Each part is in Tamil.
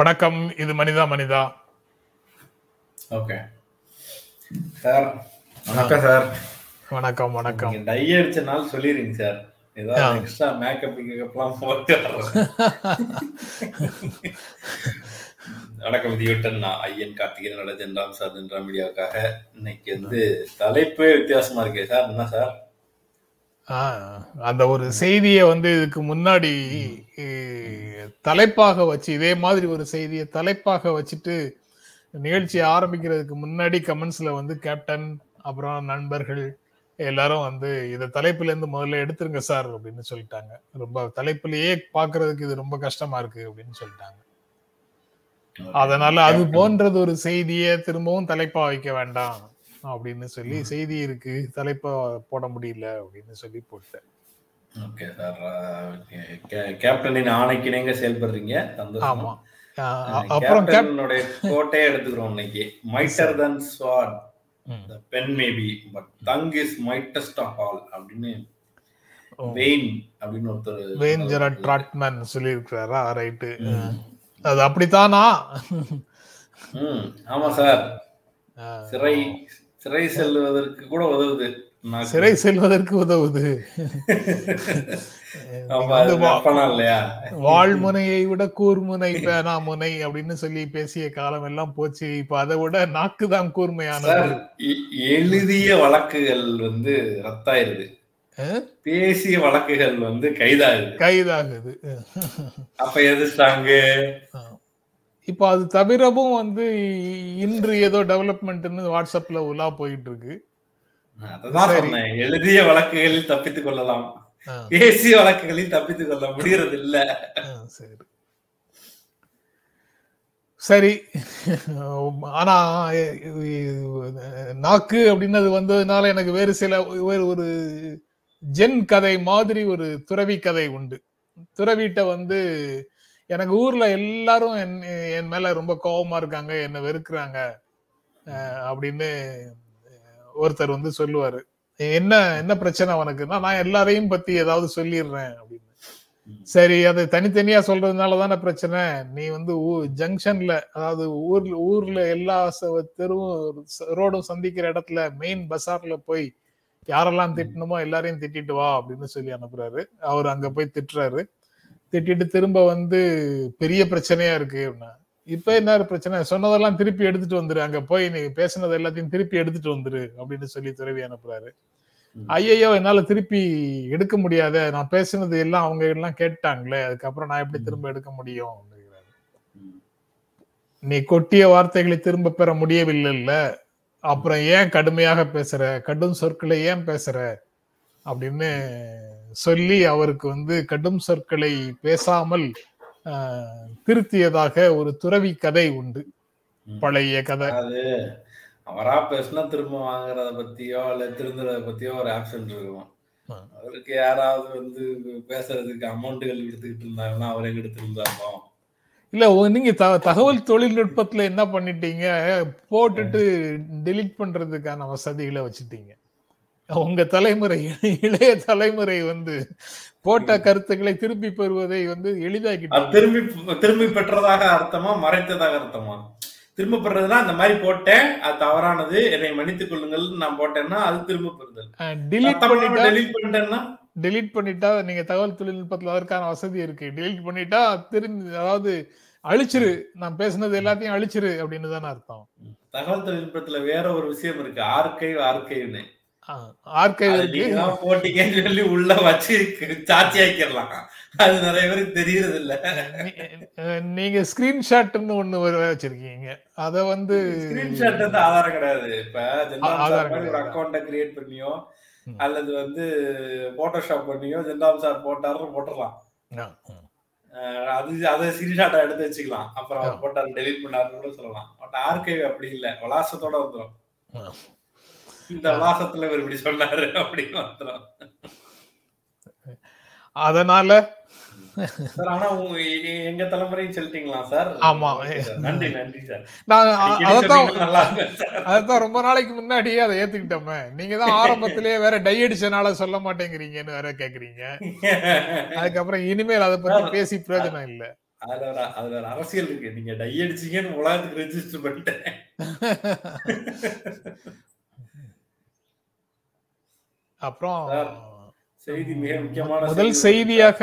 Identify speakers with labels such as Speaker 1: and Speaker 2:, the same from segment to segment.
Speaker 1: வணக்கம் இது மனிதா மனிதா.
Speaker 2: ஓகே. சார் வணக்கம் சார்.
Speaker 1: வணக்கம் வணக்கம்.
Speaker 2: டை அடிச்ச நாள் சொல்லிடுங்க சார். ஏதாவது எக்ஸ்ட்ரா மேக்கப் கிக்கப்லாம் போட்டு. வணக்கம் தியோட்டன் நான் ஐயன் கார்த்திகேயனோட ஜென்ராம் சார் ஜென்ராம் மீடியாவுக்காக. இன்னைக்கு வந்து தலைப்பே வித்தியாசமா இருக்கே சார். என்ன சார்?
Speaker 1: அந்த ஒரு செய்தியை வந்து இதுக்கு முன்னாடி தலைப்பாக வச்சு இதே மாதிரி ஒரு செய்தியை தலைப்பாக வச்சுட்டு நிகழ்ச்சியை ஆரம்பிக்கிறதுக்கு முன்னாடி கமெண்ட்ஸ்ல வந்து கேப்டன் அப்புறம் நண்பர்கள் எல்லாரும் வந்து இத தலைப்புல இருந்து முதல்ல எடுத்துருங்க சார் அப்படின்னு சொல்லிட்டாங்க. ரொம்ப தலைப்புலயே பாக்குறதுக்கு இது ரொம்ப கஷ்டமா இருக்கு அப்படின்னு சொல்லிட்டாங்க. அதனால அது போன்றது ஒரு செய்தியை திரும்பவும் தலைப்பா வைக்க வேண்டாம். அப்படின்னு சொல்லி செய்தி இருக்கு. தலைப்பா போட முடியல அப்படின்னு சொல்லி போட்டேன்
Speaker 2: ஓகே சார். கேப்டனின் ஆணைக்கிணைங்க செயல்படுறீங்க.
Speaker 1: ஆமா. அப்புறம் கேப்
Speaker 2: கேப்டனுடைய கோட்டையை எடுத்துக்கிறோம் இன்னைக்கு. Mightier than sword pen maybe but tongue is mightiest of all அப்படின்னு. வெயின் அப்படின்னு ஒருத்தர்
Speaker 1: ஜெரட் ட்ராட்மேன் சொல்லியிருக்கிறாரா? ரைட்டு அது அப்படித்தானா?
Speaker 2: ஆமா சார். சிறை சிறை செல்வதற்கு கூட உதவுது.
Speaker 1: சிறை செல்வதற்கு உதவுது. வாழ்முனையை விட கூர்முனை பேனா முனை அப்படின்னு சொல்லி பேசிய காலம் எல்லாம் போச்சு. இப்ப அதை விட நாக்கு தான் கூர்மையானது
Speaker 2: எழுதிய வழக்குகள் வந்து ரத்தாயிருது? பேசிய வழக்குகள் வந்து கைதாகுது.
Speaker 1: கைதாகுது.
Speaker 2: அப்ப எது ஸ்ட்ராங்கு?
Speaker 1: இப்ப அது தவிரவும் வந்து இன்று ஏதோ டெவலப்மெண்ட்னு வாட்ஸ்அப்ல உலா போயிட்டு இருக்கு
Speaker 2: எழுதிய வழக்குகளில் தப்பித்துக் கொள்ளலாம். பேசிய வழக்குகளில் தப்பித்துக் கொள்ள முடியறது இல்ல
Speaker 1: சரி. சரி. ஆனா நாக்கு அப்படின்னது வந்ததுனால எனக்கு வேறு சில வேறு ஒரு ஜென் கதை மாதிரி ஒரு துறவி கதை உண்டு. துறவிட்ட வந்து எனக்கு ஊர்ல எல்லாரும் என் என் மேல ரொம்ப கோவமா இருக்காங்க என்ன வெறுக்கிறாங்க அப்படின்னு ஒருத்தர் வந்து சொல்லுவாரு. என்ன என்ன பிரச்சனை உனக்குன்னா நான் எல்லாரையும் பத்தி ஏதாவது சொல்லிடுறேன் அப்படின்னு. சரி அது தனித்தனியா சொல்றதுனால தானே பிரச்சனை. நீ வந்து ஜங்ஷன்ல அதாவது ஊர்ல ஊர்ல எல்லா தெருவும் ரோடும் சந்திக்கிற இடத்துல மெயின் பஸார்ல போய் யாரெல்லாம் திட்டணுமோ எல்லாரையும் திட்டிட்டு வா அப்படின்னு சொல்லி அனுப்புறாரு. அவர் அங்க போய் திட்டுறாரு. திட்டிட்டு திரும்ப வந்து பெரிய பிரச்சனையா இருக்கு அப்படின்னா இப்ப என்ன பிரச்சனை? சொன்னதெல்லாம் திருப்பி எடுத்துட்டு வந்துரு. அங்க போய் நீ பேசுனது எல்லாத்தையும் திருப்பி எடுத்துட்டு வந்துரு அப்படின்னு சொல்லி துறவி அனுப்புறாரு. ஐயையோ என்னால திருப்பி எடுக்க முடியாத. நான் பேசுனது எல்லாம் அவங்க எல்லாம் கேட்டாங்களே அதுக்கப்புறம் நான் எப்படி திரும்ப எடுக்க முடியும் அப்படிங்கிறாரு. நீ கொட்டிய வார்த்தைகளை திரும்ப பெற முடியவில்லைல்ல. அப்புறம் ஏன் கடுமையாக பேசுற? கடும் சொற்களை ஏன் பேசுற? அப்படின்னு சொல்லி அவருக்கு வந்து கடும் சொற்களை பேசாமல் திருத்தியதாக ஒரு துறவி கதை உண்டு. பழைய கதை.
Speaker 2: அது அவரா பேசினா திரும்ப வாங்குறத பத்தியோ இல்ல திருந்துறத பத்தியோ ஒரு ஆப்ஷன் இருக்கும். அவருக்கு யாராவது வந்து பேசுறதுக்கு அமௌண்ட்டுகள் எடுத்துக்கிட்டு இருந்தாங்கன்னா அவரே எடுத்திருந்தாலும்
Speaker 1: இல்ல நீங்க த- தகவல் தொழில்நுட்பத்துல என்ன பண்ணிட்டீங்க? போட்டுட்டு டெலீட் பண்றதுக்கான வசதிகளை வச்சுட்டீங்க. உங்க தலைமுறை இளைய தலைமுறை வந்து போட்ட கருத்துக்களை திருப்பி பெறுவதை வந்து எளிதாக்கிட்டீங்க
Speaker 2: திரும்பி திரும்பி பெற்றதாக அர்த்தமா மறைத்ததாக அர்த்தமா? திரும்ப பெறதுன்னா அந்த மாதிரி போட்டேன் அது தவறானது என்னை மன்னித்துக் கொள்ளுங்கள் நான் போட்டேன்னா அது திரும்ப பெறுதல்.
Speaker 1: டிலீட் பண்ணிட்டா
Speaker 2: டெலிட் பண்ணிட்டேன்னா?
Speaker 1: டெலீட் பண்ணிட்டா நீங்க தகவல் தொழில்நுட்பத்துல அதற்கான வசதி இருக்கு. டெலீட் பண்ணிட்டா திரும்பி அதாவது அழிச்சிரு. நான் பேசுனது எல்லாத்தையும் அழிச்சிரு அப்படின்னு தானே அர்த்தம்.
Speaker 2: தகவல் தொழில்நுட்பத்துல வேற ஒரு விஷயம் இருக்கு. ஆர்கைவ் ஆர்கைவ்னு சொல்லி உள்ள வச்சு சாட்சி ஆக்கிடலாம். அது நிறைய பேருக்கு தெரியறது இல்ல
Speaker 1: நீங்க ஸ்கிரீன்ஷாட்னு ஒண்ணு வச்சிருக்கீங்க. அத வந்து
Speaker 2: ஸ்கிரீன்ஷாட் வந்து ஆதாரம் கிடையாது. இப்ப. அக்கௌண்ட்டை கிரியேட் பண்ணியோ. அல்லது வந்து போட்டோஷாப் பண்ணியோ ஜென்ராம் சார் போட்டாருன்னு போட்டுடலாம் அது அதை ஸ்கிரீன்ஷாட்டா எடுத்து வச்சுக்கலாம். அப்புறம். போட்டாரு டெலிட் பண்ணாருன்னு கூட சொல்லலாம். பட் ஆர்கைவ் அப்படி இல்ல. விலாசத்தோட வந்துடும். இந்த விலாசத்துல இவர் இப்படி சொன்னாரு அப்படின்னு வந்துடும்
Speaker 1: அதனால
Speaker 2: சார் ஆனா எங்க தலைமுறையும் சொல்லிட்டீங்களா சார்?
Speaker 1: ஆமா.
Speaker 2: நன்றி சார்.
Speaker 1: நான் ரொம்ப நாளைக்கு முன்னாடியே அதை ஏத்துக்கிட்டோமே. நீங்க தான் ஆரம்பத்திலேயே வேற டை அடிச்சனால சொல்ல மாட்டேங்கிறீங்கன்னு வேற கேக்குறீங்க. அதுக்கப்புறம் இனிமேல் அதை பத்தி பேசி பிரயோஜனம் இல்ல.
Speaker 2: அதுல ஒரு அதுல ஒரு அரசியல் இருக்கு. நீங்க டை அடிச்சீங்கன்னு உலகத்துக்கு ரெஜிஸ்டர் பண்ணிட்டேன்.
Speaker 1: அப்புறம்
Speaker 2: செய்தி மிக முக்கியமான
Speaker 1: முதல்
Speaker 2: செய்தி.
Speaker 1: செய்தியாக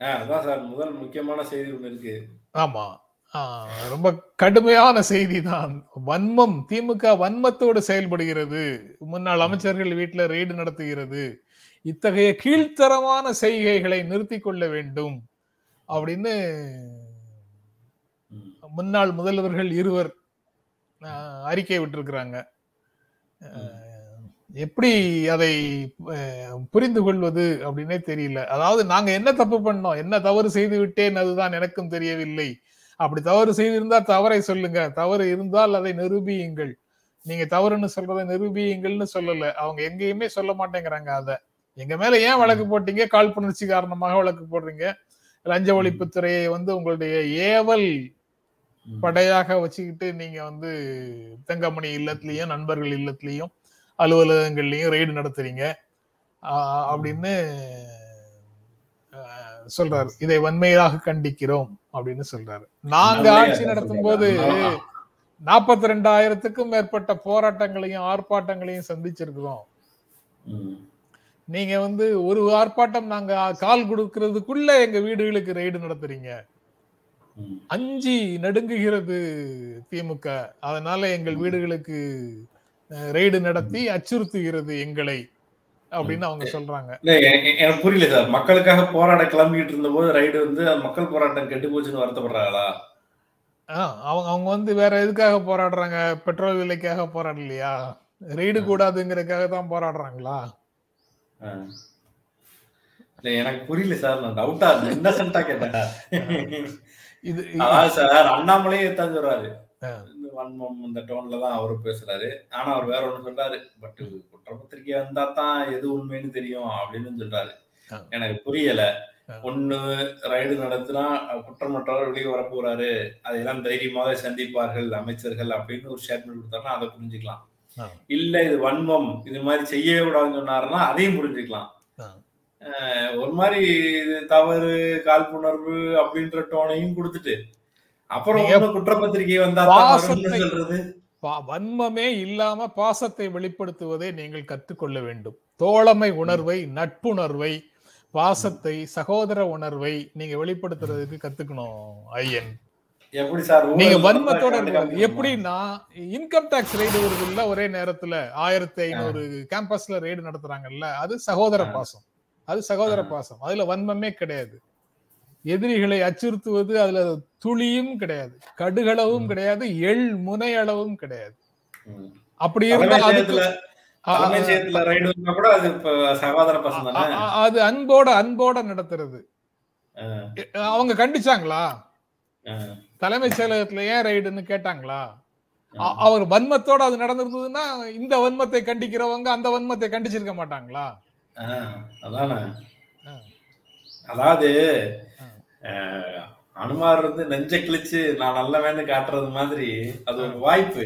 Speaker 2: அதான் சார் முதல் முக்கியமான செய்தி ஒண்ணு இருக்கு.
Speaker 1: ஆமா. ரொம்ப கடுமையான செய்தி தான் வன்மம் திமுக வன்மத்தோடு செயல்படுகிறது. முன்னாள் அமைச்சர்கள் வீட்டுல ரெய்டு நடத்துகிறது. இத்தகைய கீழ்த்தரமான செய்கைகளை நிறுத்திக் கொள்ள வேண்டும் அப்படின்னு. முன்னாள் முதல்வர்கள் இருவர் அறிக்கை விட்டிருக்கிறாங்க. எப்படி அதை புரிந்து கொள்வது அப்படின்னே தெரியல. அதாவது நாங்க என்ன தப்பு பண்ணோம் என்ன தவறு செய்து விட்டேன் அதுதான் எனக்கும் தெரியவில்லை. அப்படி தவறு செய்திருந்தா தவறை சொல்லுங்க. தவறு இருந்தால் அதை நிரூபியுங்கள். நீங்க தவறுன்னு சொல்றதை நிரூபியுங்கள்னு சொல்லல. அவங்க எங்கேயுமே சொல்ல மாட்டேங்கிறாங்க அத. எங்க மேல ஏன் வழக்கு போட்டீங்க? காழ்ப்புணர்ச்சி காரணமாக வழக்கு போடுறீங்க. லஞ்ச ஒழிப்புத்துறையை வந்து உங்களுடைய ஏவல். படையாக வச்சுக்கிட்டு நீங்க வந்து தங்கமணி இல்லத்திலையும் நண்பர்கள் இல்லத்திலையும் அலுவலகங்கள்லயும் ரெய்டு நடத்துறீங்க அப்படின்னு சொல்றாரு இதை வன்மையாக கண்டிக்கிறோம் அப்படின்னு சொல்றாரு நாங்க ஆட்சி நடத்தும். போது. நாற்பத்தி ரெண்டாயிரத்துக்கும் மேற்பட்ட போராட்டங்களையும் ஆர்ப்பாட்டங்களையும் சந்திச்சிருக்கிறோம். நீங்க வந்து ஒரு ஆர்ப்பாட்டம் நாங்க கால் கொடுக்கறதுக்குள்ள எங்க வீடுகளுக்கு ரெய்டு நடத்துறீங்க. அஞ்சி நடுங்குகிறது திமுக அதனால எங்கள் வீடுகளுக்கு ரெய்டு நடத்தி அச்சுறுத்துகிறது எங்களை அப்படின்னு அவங்க சொல்றாங்க.
Speaker 2: எனக்கு புரியல சார். மக்களுக்காக போராட கிளம்பிட்டு இருந்த போது ரைடு வந்து மக்கள் போராட்டம் கெட்டு போச்சுன்னு வருத்தப்படுறாங்களா?
Speaker 1: அவங்க அவங்க வந்து வேற எதுக்காக போராடுறாங்க? பெட்ரோல் விலைக்காக போராடலையா? ரெய்டு கூடாதுங்கிறதுக்காக தான் போராடுறாங்களா?
Speaker 2: எனக்கு புரியல சார். நான் டவுட்டா இன்னசென்ட்டா கேட்டேன்.
Speaker 1: இது
Speaker 2: அண்ணாமலையே தான் சொல்றாரு வன்மம் இந்த டோன்ல தான் அவரு பேசுறாரு. ஆனா அவர் வேற ஒண்ணு சொல்றாரு. பட் குற்றப்பத்திரிக்கை வந்தா தான் எது உண்மைன்னு தெரியும் அப்படின்னு சொல்றாரு. எனக்கு புரியல. ஒண்ணு ரைடு நடத்தினா குற்றமற்றவர் வெளியே வர போறாரு. அதையெல்லாம் தைரியமாக சந்திப்பார்கள் அமைச்சர்கள் அப்படின்னு ஒரு ஸ்டேட்மெண்ட் கொடுத்தாருன்னா அதை புரிஞ்சுக்கலாம். இல்ல இது வன்மம். இது மாதிரி செய்யவே கூடாதுன்னு சொன்னாருன்னா அதையும் புரிஞ்சுக்கலாம். ஒரு மாதிரி இது தவறு காழ்ப்புணர்வு அப்படின்ற டோனையும் கொடுத்துட்டு அப்புறம் குற்றப்பத்திரிகை வந்தா சொல்றது.
Speaker 1: வன்மமே இல்லாம பாசத்தை வெளிப்படுத்துவதை நீங்கள் கற்றுக்கொள்ள வேண்டும். தோழமை உணர்வை நட்புணர்வை பாசத்தை சகோதர உணர்வை நீங்க வெளிப்படுத்துறதுக்கு கத்துக்கணும் ஐயன்.
Speaker 2: எப்படி சார்
Speaker 1: நீங்க வன்மத்தோட? எப்படின்னா இன்கம் டாக்ஸ் ரெய்டு வருது இல்ல ஒரே நேரத்துல ஆயிரத்தி ஐநூறு கேம்பஸ்ல ரெய்டு நடத்துறாங்கல்ல அது சகோதர. பாசம். அது சகோதர. பாசம். அதுல வன்மமே கிடையாது. எதிரிகளை அச்சுறுத்துவது அதுல துளியும் கிடையாது கடுகளவும். கிடையாது எள் முனை அளவும் கிடையாது. அப்படி
Speaker 2: தலைமை
Speaker 1: இருந்தா அதுக்கு
Speaker 2: செயலகத்துல
Speaker 1: ஆ,
Speaker 2: தலைமை
Speaker 1: ஆ,
Speaker 2: செயலகத்துல ரைடு வந்தா கூட அது
Speaker 1: அன்போட அன்போட நடத்துறது. அவங்க கண்டிச்சாங்களா? தலைமை செயலகத்துல ஏன் ரைடுன்னு கேட்டாங்களா? அவர் வன்மத்தோட அது நடந்திருந்ததுன்னா இந்த வன்மத்தை கண்டிக்கிறவங்க அந்த வன்மத்தை கண்டிச்சிருக்க மாட்டாங்களா.
Speaker 2: அதாவது அனுமார் வந்து நெஞ்ச கிழிச்சு நான் நல்லவன்னு காட்டுறது மாதிரி அது ஒரு வாய்ப்பு.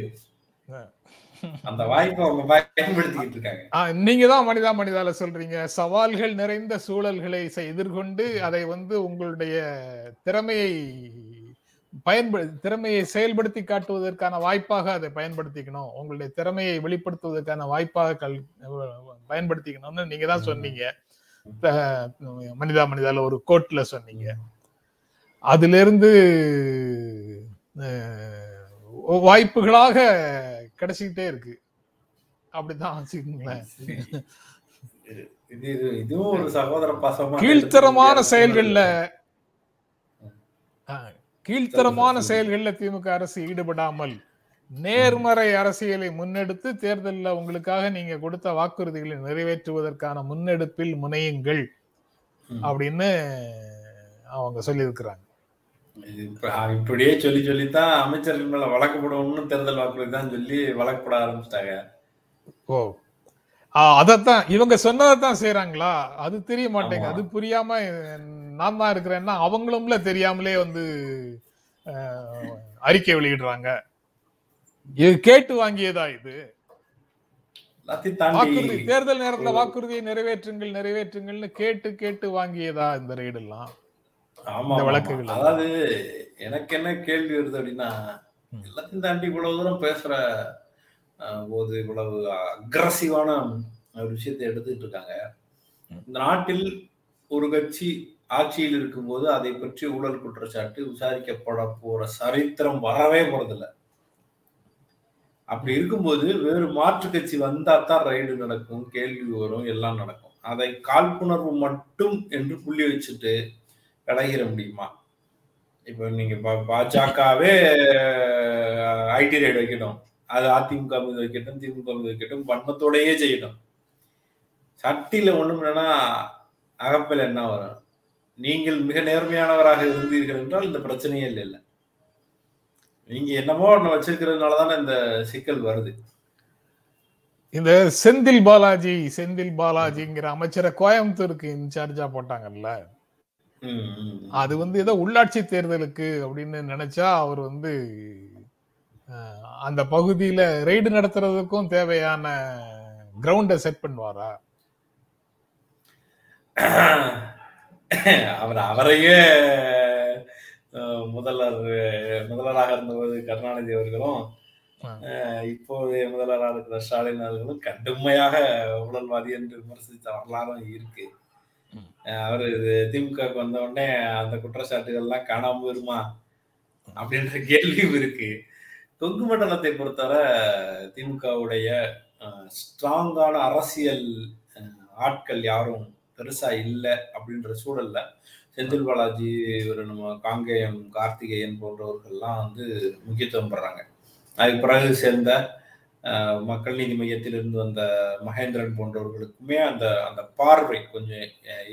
Speaker 2: அந்த வாய்ப்பை அவங்க பயன்படுத்திக்கிட்டு இருக்காங்க.
Speaker 1: நீங்க தான் மனிதா மனிதால சொல்றீங்க. சவால்கள் நிறைந்த சூழல்களை எதிர்கொண்டு அதை வந்து உங்களுடைய திறமையை பயன்படு திறமையை செயல்படுத்தி காட்டுவதற்கான வாய்ப்பாக அதை பயன்படுத்திக்கணும். உங்களுடைய திறமையை வெளிப்படுத்துவதற்கான வாய்ப்பாக கல் பயன்படுத்திக்கணும்னு நீங்க தான் சொன்னீங்க மனிதா மனிதால ஒரு கோட்ல சொன்னீங்க. அதுல இருந்து அஹ், வாய்ப்புகளாக கிடைச்சிக்கிட்டே இருக்கு. அப்படிதான் வச்சுக்கோங்களேன்
Speaker 2: இது இது இதுவும் ஒரு சகோதர பாசமா
Speaker 1: கீழ்த்தரமான செயல்கள்ல கீழ்த்தரமான செயல்கள்ல திமுக அரசு ஈடுபடாமல் நேர்மறை அரசியலை முன்னெடுத்து தேர்தலில் உங்களுக்காக நீங்க கொடுத்த வாக்குறுதிகளை நிறைவேற்றுவதற்கான முன்னெடுப்பில் முனையுங்கள். அப்படின்னு அவங்க சொல்லியிருக்கிறாங்க.
Speaker 2: இப்படியே சொல்லி சொல்லித்தான் அமைச்சர்கள் மேல வழக்கு தேர்தல் வாக்குறுதி தான் சொல்லி வழக்கு போட ஆரம்பிச்சிட்டாங்க.
Speaker 1: ஓ. அதத்தான். இவங்க சொன்னதைத்தான் செய்யறாங்களா அது தெரிய மாட்டேங்க. அது புரியாம நான் தான் இருக்கிறேன்னா அவங்களும்ல தெரியாமலே வந்து அறிக்கை வெளியிடுறாங்க. இது கேட்டு வாங்கியதா இது? வாக்குறுதி தேர்தல் நேரத்துல வாக்குறுதியை நிறைவேற்றுங்கள் நிறைவேற்றுங்கள்னு கேட்டு கேட்டு வாங்கியதா இந்த ரெய்டு எல்லாம்
Speaker 2: ஆமா.
Speaker 1: வழக்குகள்
Speaker 2: அதாவது எனக்கு என்ன கேள்வி வருது அப்படின்னா. எல்லாத்தையும் தாண்டி இவ்வளவு தூரம் பேசுற போது இவ்வளவு அக்ரஸிவான ஒரு விஷயத்தை எடுத்துட்டு இருக்காங்க. இந்த நாட்டில் ஒரு கட்சி ஆட்சியில் இருக்கும்போது அதை பற்றி ஊழல் குற்றச்சாட்டு விசாரிக்கப்பட போற சரித்திரம் வரவே போறதில்ல அப்படி இருக்கும்போது வேறு மாற்று கட்சி வந்தா தான் ரைடு நடக்கும் கேள்வி வரும் எல்லாம் நடக்கும் அதை காழ்ப்புணர்வு மட்டும் என்று புள்ளி வச்சுட்டு விலகிட முடியுமா? இப்போ நீங்க பா- பாஜகவே ஐடி ரைடு வைக்கணும் அது அதிமுக மீது வைக்கட்டும் திமுக மீது வைக்கட்டும் வன்மத்தோடையே செய்யணும் சட்டியில ஒண்ணும் இல்லைன்னா அகப்பில் என்ன வரும்? நீங்கள் மிக நேர்மையானவராக இருந்தீர்கள் என்றால் இந்த பிரச்சனையே இல்லை இல்லை. நீங்க என்னமோ ஒன்று வச்சிருக்கிறதுனால தானே இந்த சிக்கல் வருது.
Speaker 1: இந்த செந்தில் பாலாஜி செந்தில் பாலாஜிங்கிற அமைச்சரை கோயம்புத்தூருக்கு இன்சார்ஜா போட்டாங்கல்ல? அது வந்து ஏதோ உள்ளாட்சி தேர்தலுக்கு அப்படின்னு நினைச்சா அவர் வந்து அந்த பகுதியில ரெய்டு நடத்துறதுக்கும் தேவையான கிரவுண்டை செட் பண்ணுவாரா?
Speaker 2: அவர் அவரையே முதல்வர் முதல்வராக இருந்தபோது கருணாநிதி அவர்களும் இப்போதைய முதல்வராக இருக்கிற ஸ்டாலின் அவர்களும் கடுமையாக ஊழல்வாதி என்று விமர்சித்த வரலாறும் இருக்கு. அவரு திமுக வந்த உடனே அந்த குற்றச்சாட்டுகள்லாம் காணாம வருமா அப்படின்ற கேள்வியும் இருக்கு. கொங்கு மண்டலத்தை பொறுத்தவரை திமுகவுடைய ஸ்ட்ராங்கான அரசியல் ஆட்கள் யாரும் பெருசா இல்லை அப்படின்ற சூழல்ல செந்தில் பாலாஜி ஒரு நம்ம காங்கேயம் கார்த்திகேயன் போன்றவர்கள்லாம் வந்து முக்கியத்துவம் பெறாங்க. அதுக்கு பிறகு சேர்ந்த மக்கள் நீதி மையத்திலிருந்து வந்த மகேந்திரன் போன்றவர்களுக்குமே அந்த அந்த பார்வை கொஞ்சம்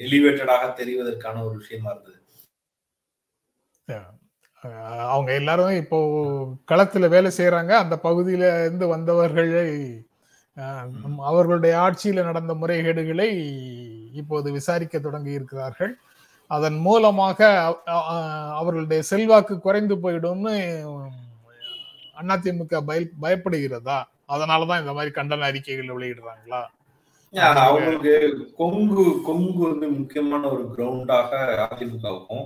Speaker 2: எலிவேட்டடாக தெரிவதற்கான ஒரு விஷயமா இருந்தது.
Speaker 1: அவங்க எல்லாரும் இப்போ களத்துல வேலை செய்யறாங்க அந்த பகுதியில இருந்து வந்தவர்களை அவர்களுடைய ஆட்சியில நடந்த முறைகேடுகளை இப்போது விசாரிக்க தொடங்கி இருக்கிறார்கள். அதன் மூலமாக அவர்களுடைய செல்வாக்கு குறைந்து போயிடும்னு அதிமுக பய பயப்படுகிறதா? அதனாலதான் இந்த மாதிரி கண்டன அறிக்கைகள் வெளியிடுறாங்களா?
Speaker 2: அவங்களுக்கு கொங்கு கொங்கு வந்து முக்கியமான ஒரு கிரவுண்டாக அதிமுகவுக்கும்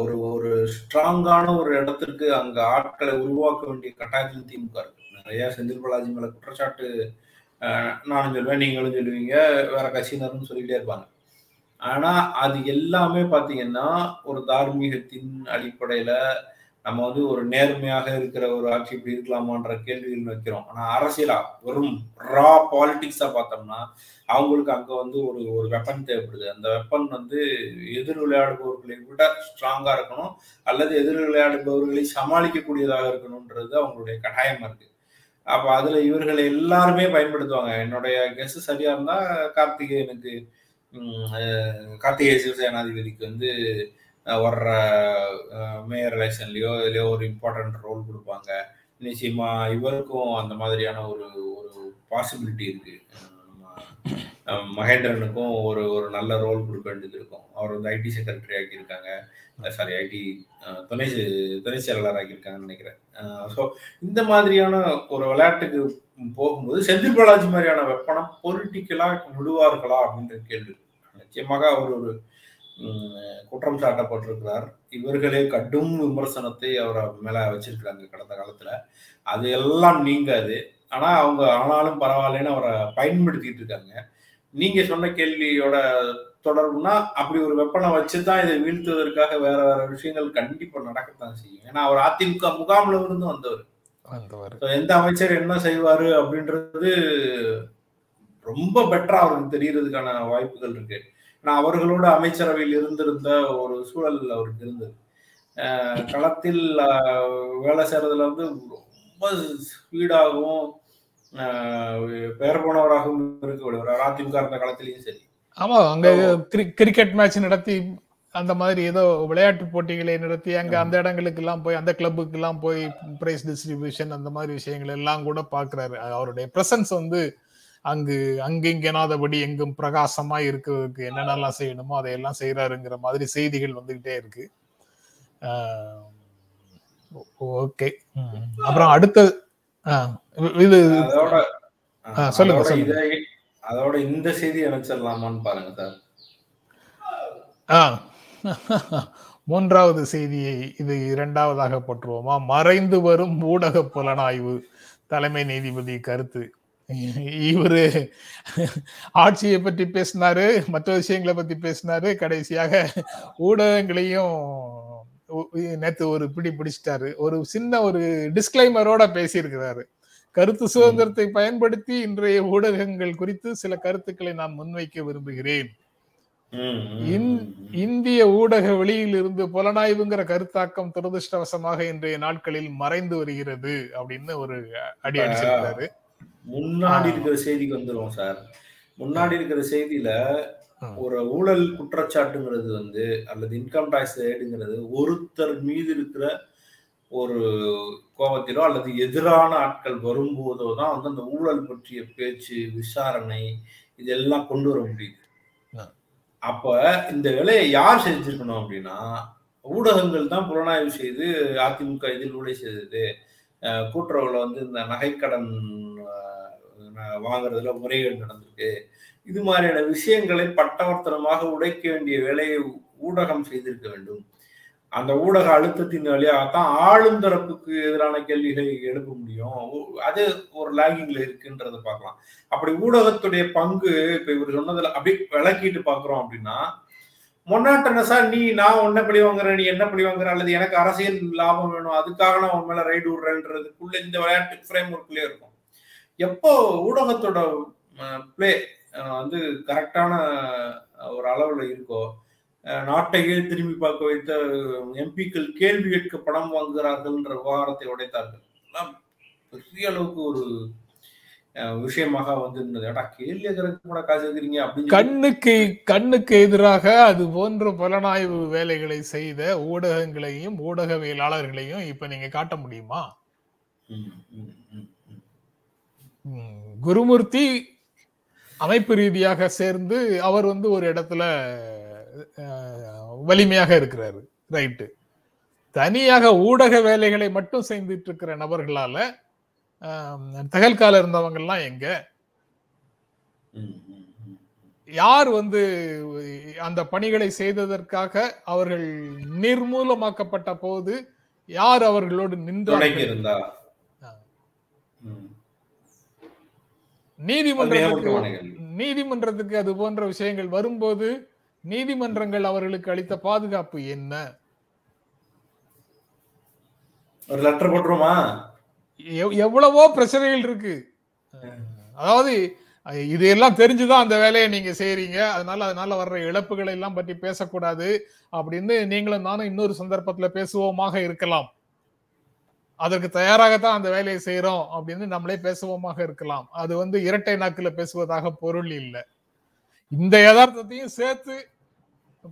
Speaker 2: ஒரு ஒரு ஸ்ட்ராங்கான ஒரு இடத்திற்கு அங்க ஆட்களை உருவாக்க வேண்டிய கட்டாயத்தில் திமுக இருக்கு. நிறைய செந்தில் பாலாஜி மேல குற்றச்சாட்டு நானும் சொல்லுவேன் நீங்களும் சொல்லுவீங்க வேற கட்சியினரும் சொல்லிட்டே இருப்பாங்க. ஆனா அது எல்லாமே பாத்தீங்கன்னா ஒரு தார்மீகத்தின் அடிப்படையில நம்ம வந்து ஒரு நேர்மையாக இருக்கிற ஒரு ஆட்சி இப்படி இருக்கலாமான்ற கேள்விகள் வைக்கிறோம். ஆனா அரசியலா வெறும் ரா பாலிடிக்ஸா பார்த்தோம்னா அவங்களுக்கு அங்க வந்து ஒரு ஒரு வெப்பன் தேவைப்படுது. அந்த வெப்பன் வந்து எதிர் விளையாடுபவர்களை விட ஸ்ட்ராங்கா இருக்கணும் அல்லது எதிர் விளையாடுபவர்களை சமாளிக்கக்கூடியதாக இருக்கணும்ன்றது அவங்களுடைய கட்டாயமா இருக்கு. அப்ப அதுல இவர்களை எல்லாருமே பயன்படுத்துவாங்க. என்னுடைய கெஸ் சரியா இருந்தா கார்த்திகேயனுக்கு உம், கார்த்திகேய சிவசேனாதிபதிக்கு வந்து வர்ற மேயர் எலெக்ஷன்லயோ இதுலயோ ஒரு இம்பார்ட்டன்ட் ரோல் கொடுப்பாங்க. நிச்சயமா இவருக்கும் அந்த மாதிரியான ஒரு ஒரு பாசிபிலிட்டி இருக்கு. மகேந்திரனுக்கும் ஒரு ஒரு நல்ல ரோல் கொடுக்க வேண்டியது இருக்கும். அவர் வந்து ஐடி செக்ரட்டரி ஆக்கியிருக்காங்க. சாரி ஐடி துணை துணை செயலாளர் ஆக்கியிருக்காங்கன்னு நினைக்கிறேன். ஸோ இந்த மாதிரியான ஒரு விளையாட்டுக்கு போகும்போது செந்தில் பாலாஜி மாதிரியான வெப்பனம் பொலிட்டிக்கலா விடுவார்களா அப்படின்ற கேள்வி. நிச்சயமாக அவர் ஒரு குற்றம் சாட்டப்பட்டிருக்கிறார். இவர்களே கடும் விமர்சனத்தை அவர் மேல வச்சிருக்கிறாங்க கடந்த காலத்துல. அது எல்லாம் நீங்காது. ஆனா அவங்க ஆனாலும் பரவாயில்லன்னு அவரை பயன்படுத்திட்டு இருக்காங்க. நீங்க சொன்ன கேள்வியோட தொடர்புனா அப்படி ஒரு வெப்பனை வச்சுதான் இதை வீழ்த்துவதற்காக வேற வேற விஷயங்கள் கண்டிப்பா நடக்கத்தான் செய்யும். ஏன்னா அவர் அதிமுக முகாம்ல இருந்து வந்தவர். எந்த அமைச்சர் என்ன செய்வாரு அப்படின்றது ரொம்ப பெட்டரா அவருக்கு தெரியறதுக்கான வாய்ப்புகள் இருக்கு. ஏன்னா அவர்களோட அமைச்சரவையில் இருந்திருந்த ஒரு சூழல் அவருக்கு இருந்தது. களத்தில் வேலை செய்யறதுல வந்து ரொம்ப ஸ்பீடாகவும் பெயர் போனவராகவும் இருக்கக்கூடியவர். அதிமுக இருந்த களத்திலையும் சரி.
Speaker 1: ஆமா அங்க கிரி- கிரிக்கெட் மேட்ச் நடத்தி அந்த மாதிரி ஏதோ விளையாட்டு போட்டிகளை நடத்தி அங்க அந்த இடங்களுக்கு எல்லாம் போய் அந்த கிளப்புக்கு எல்லாம் போய் பிரைஸ் டிஸ்ட்ரிபியூஷன் அந்த மாதிரி விஷயங்கள் எல்லாம் கூட பாக்குறாரு. அவருடைய பிரசன்ஸ் வந்து அங்கு அங்கிங்கனாதபடி எங்கும் பிரகாசமா இருக்கிறதுக்கு என்னென்னலாம் செய்யணுமோ அதையெல்லாம் செய்யறாருங்கிற மாதிரி செய்திகள் வந்துகிட்டே இருக்கு. ஓகே. அப்புறம் அடுத்த இது சொல்லுங்க,
Speaker 2: அதோட
Speaker 1: சொல்லுங்க.
Speaker 2: அதோட இந்த செய்தி இணைச்சிடலாமான்னு பாருங்க சார்.
Speaker 1: ஆ. மூன்றாவது செய்தியை இது இரண்டாவதாக போற்றுவோமா? மறைந்து வரும் ஊடக புலனாய்வு தலைமை நீதிபதி கருத்து. இவரு ஆட்சியை பற்றி பேசினாரு மற்ற விஷயங்களை பத்தி பேசினாரு. கடைசியாக ஊடகங்களையும் நேத்து ஒரு பிடி பிடிச்சிட்டாரு. ஒரு சின்ன ஒரு டிஸ்கிளைமரோட பேசியிருக்கிறாரு. கருத்து சுதந்திரத்தை பயன்படுத்தி இன்றைய ஊடகங்கள் குறித்து சில கருத்துக்களை நான் முன்வைக்க விரும்புகிறேன். இந்திய ஊடக வெளியில் இருந்து புலனாய்வுங்கிற கருத்தாக்கம் துரதிருஷ்டவசமாக இன்றைய நாட்களில் மறைந்து வருகிறது அப்படின்னு ஒரு அடி அடிச்சிருக்காரு
Speaker 2: முன்னாடி. இருக்கிற செய்திக்கு வந்துருவோம் சார் முன்னாடி இருக்கிற செய்தியில. ஒரு ஊழல் குற்றச்சாட்டுங்கிறது வந்து அல்லது இன்கம் டாக்ஸ் ரைடுங்கிறது ஒருத்தர் மீது இருக்கிற ஒரு கோபத்திலோ அல்லது எதிரான ஆட்கள் வரும்போதோ தான் வந்து அந்த ஊழல் பற்றிய பேச்சு விசாரணை இதெல்லாம் கொண்டு வர முடியுது. அப்ப இந்த வேலையை யார் செஞ்சிருக்கணும் அப்படின்னா ஊடகங்கள் தான் புலனாய்வு செய்து அதிமுக இதில் ஊழல் செய்தது கூட்டுறவுல வந்து இந்த நகைக்கடன் வாங்குறதுல முறைகேடு நடந்திருக்கு. இது மாதிரியான விஷயங்களை பட்டவர்த்தனமாக உடைக்க வேண்டிய வேலையை ஊடகம் செய்திருக்க வேண்டும். அந்த ஊடக அழுத்தத்தின் வழியாகத்தான் ஆளும் தரப்புக்கு எதிரான கேள்விகளை எழுப்ப முடியும். அது ஒரு லாகிங்ல இருக்குன்றதை பார்க்கலாம். அப்படி ஊடகத்துடைய பங்கு இப்ப இவர் சொன்னதுல அப்படியே விளக்கிட்டு பாக்குறோம் அப்படின்னா மொன்னாட்டன நீ நான் உன்ன பழி வாங்குறேன் நீ என்ன பழி வாங்குற? அல்லது எனக்கு அரசியல் லாபம் வேணும் அதுக்காக நான் உன் மேல ரைடு விடுறேன்றதுக்குள்ள இந்த விளையாட்டு ஃப்ரேம் ஒர்க்லயே இருக்கும். எப்போ ஊடகத்தோட பிளே வந்து கரெக்டான ஒரு அளவுல இருக்கோ நாட்டையே திரும்பி பார்க்க வைத்த எம்பிக்கள் கேள்வி கேட்க பணம் வாங்குகிறார்கள்ன்ற விவகாரத்தை உடைத்தார்கள். பெரிய அளவுக்கு ஒரு விஷயமாக வந்து இருந்தது கேள்வி கூட காசு கேட்குறீங்க அப்படின்னு
Speaker 1: கண்ணுக்கு கண்ணுக்கு எதிராக அது போன்ற புலனாய்வு வேலைகளை செய்த ஊடகங்களையும் ஊடகவியலாளர்களையும் இப்ப நீங்க காட்ட முடியுமா? குருமூர்த்தி அமைப்பு ரீதியாக சேர்ந்து அவர் வந்து ஒரு இடத்துல வலிமையாக இருக்கிறாரு. ரைட்டு. தனியாக ஊடக வேலைகளை மட்டும் செய்துட்டு இருக்கிற நபர்களால தகல்கால இருந்தவங்க எல்லாம் எங்க? யார் வந்து அந்த பணிகளை செய்ததற்காக அவர்கள் நிர்மூலமாக்கப்பட்ட போது யார் அவர்களோடு
Speaker 2: நின்று
Speaker 1: நின்றார்கள்
Speaker 2: இருந்தா
Speaker 1: ஆ.
Speaker 2: ம். அது மிக
Speaker 1: நீதிமன்றத்துக்கு. நீதிமன்றத்துக்கு அது போன்ற விஷயங்கள் வரும்போது நீதிமன்றங்கள் அவர்களுக்கு அளித்த பாதுகாப்பு என்ன?
Speaker 2: ஒரு லெட்டர் போட்டுருமா
Speaker 1: எவ்- எவ்வளவோ பிரச்சனைகள் இருக்கு. அதாவது இது எல்லாம் தெரிஞ்சுதான் அந்த வேலையை நீங்க செய்றீங்க. அதனால அதனால வர்ற இழப்புகளை எல்லாம் பற்றி பேசக்கூடாது. அப்படின்னு நீங்களும் நானும் இன்னொரு சந்தர்ப்பத்துல பேசுவோமாக இருக்கலாம். அதற்கு தயாராகத்தான் அந்த வேலையை செய்யறோம் அப்படின்னு நம்மளே பேசுவோமாக இருக்கலாம். அது வந்து இரட்டை நாக்குல பேசுவதாக பொருள் இல்லை. இந்த யதார்த்தத்தையும் சேர்த்து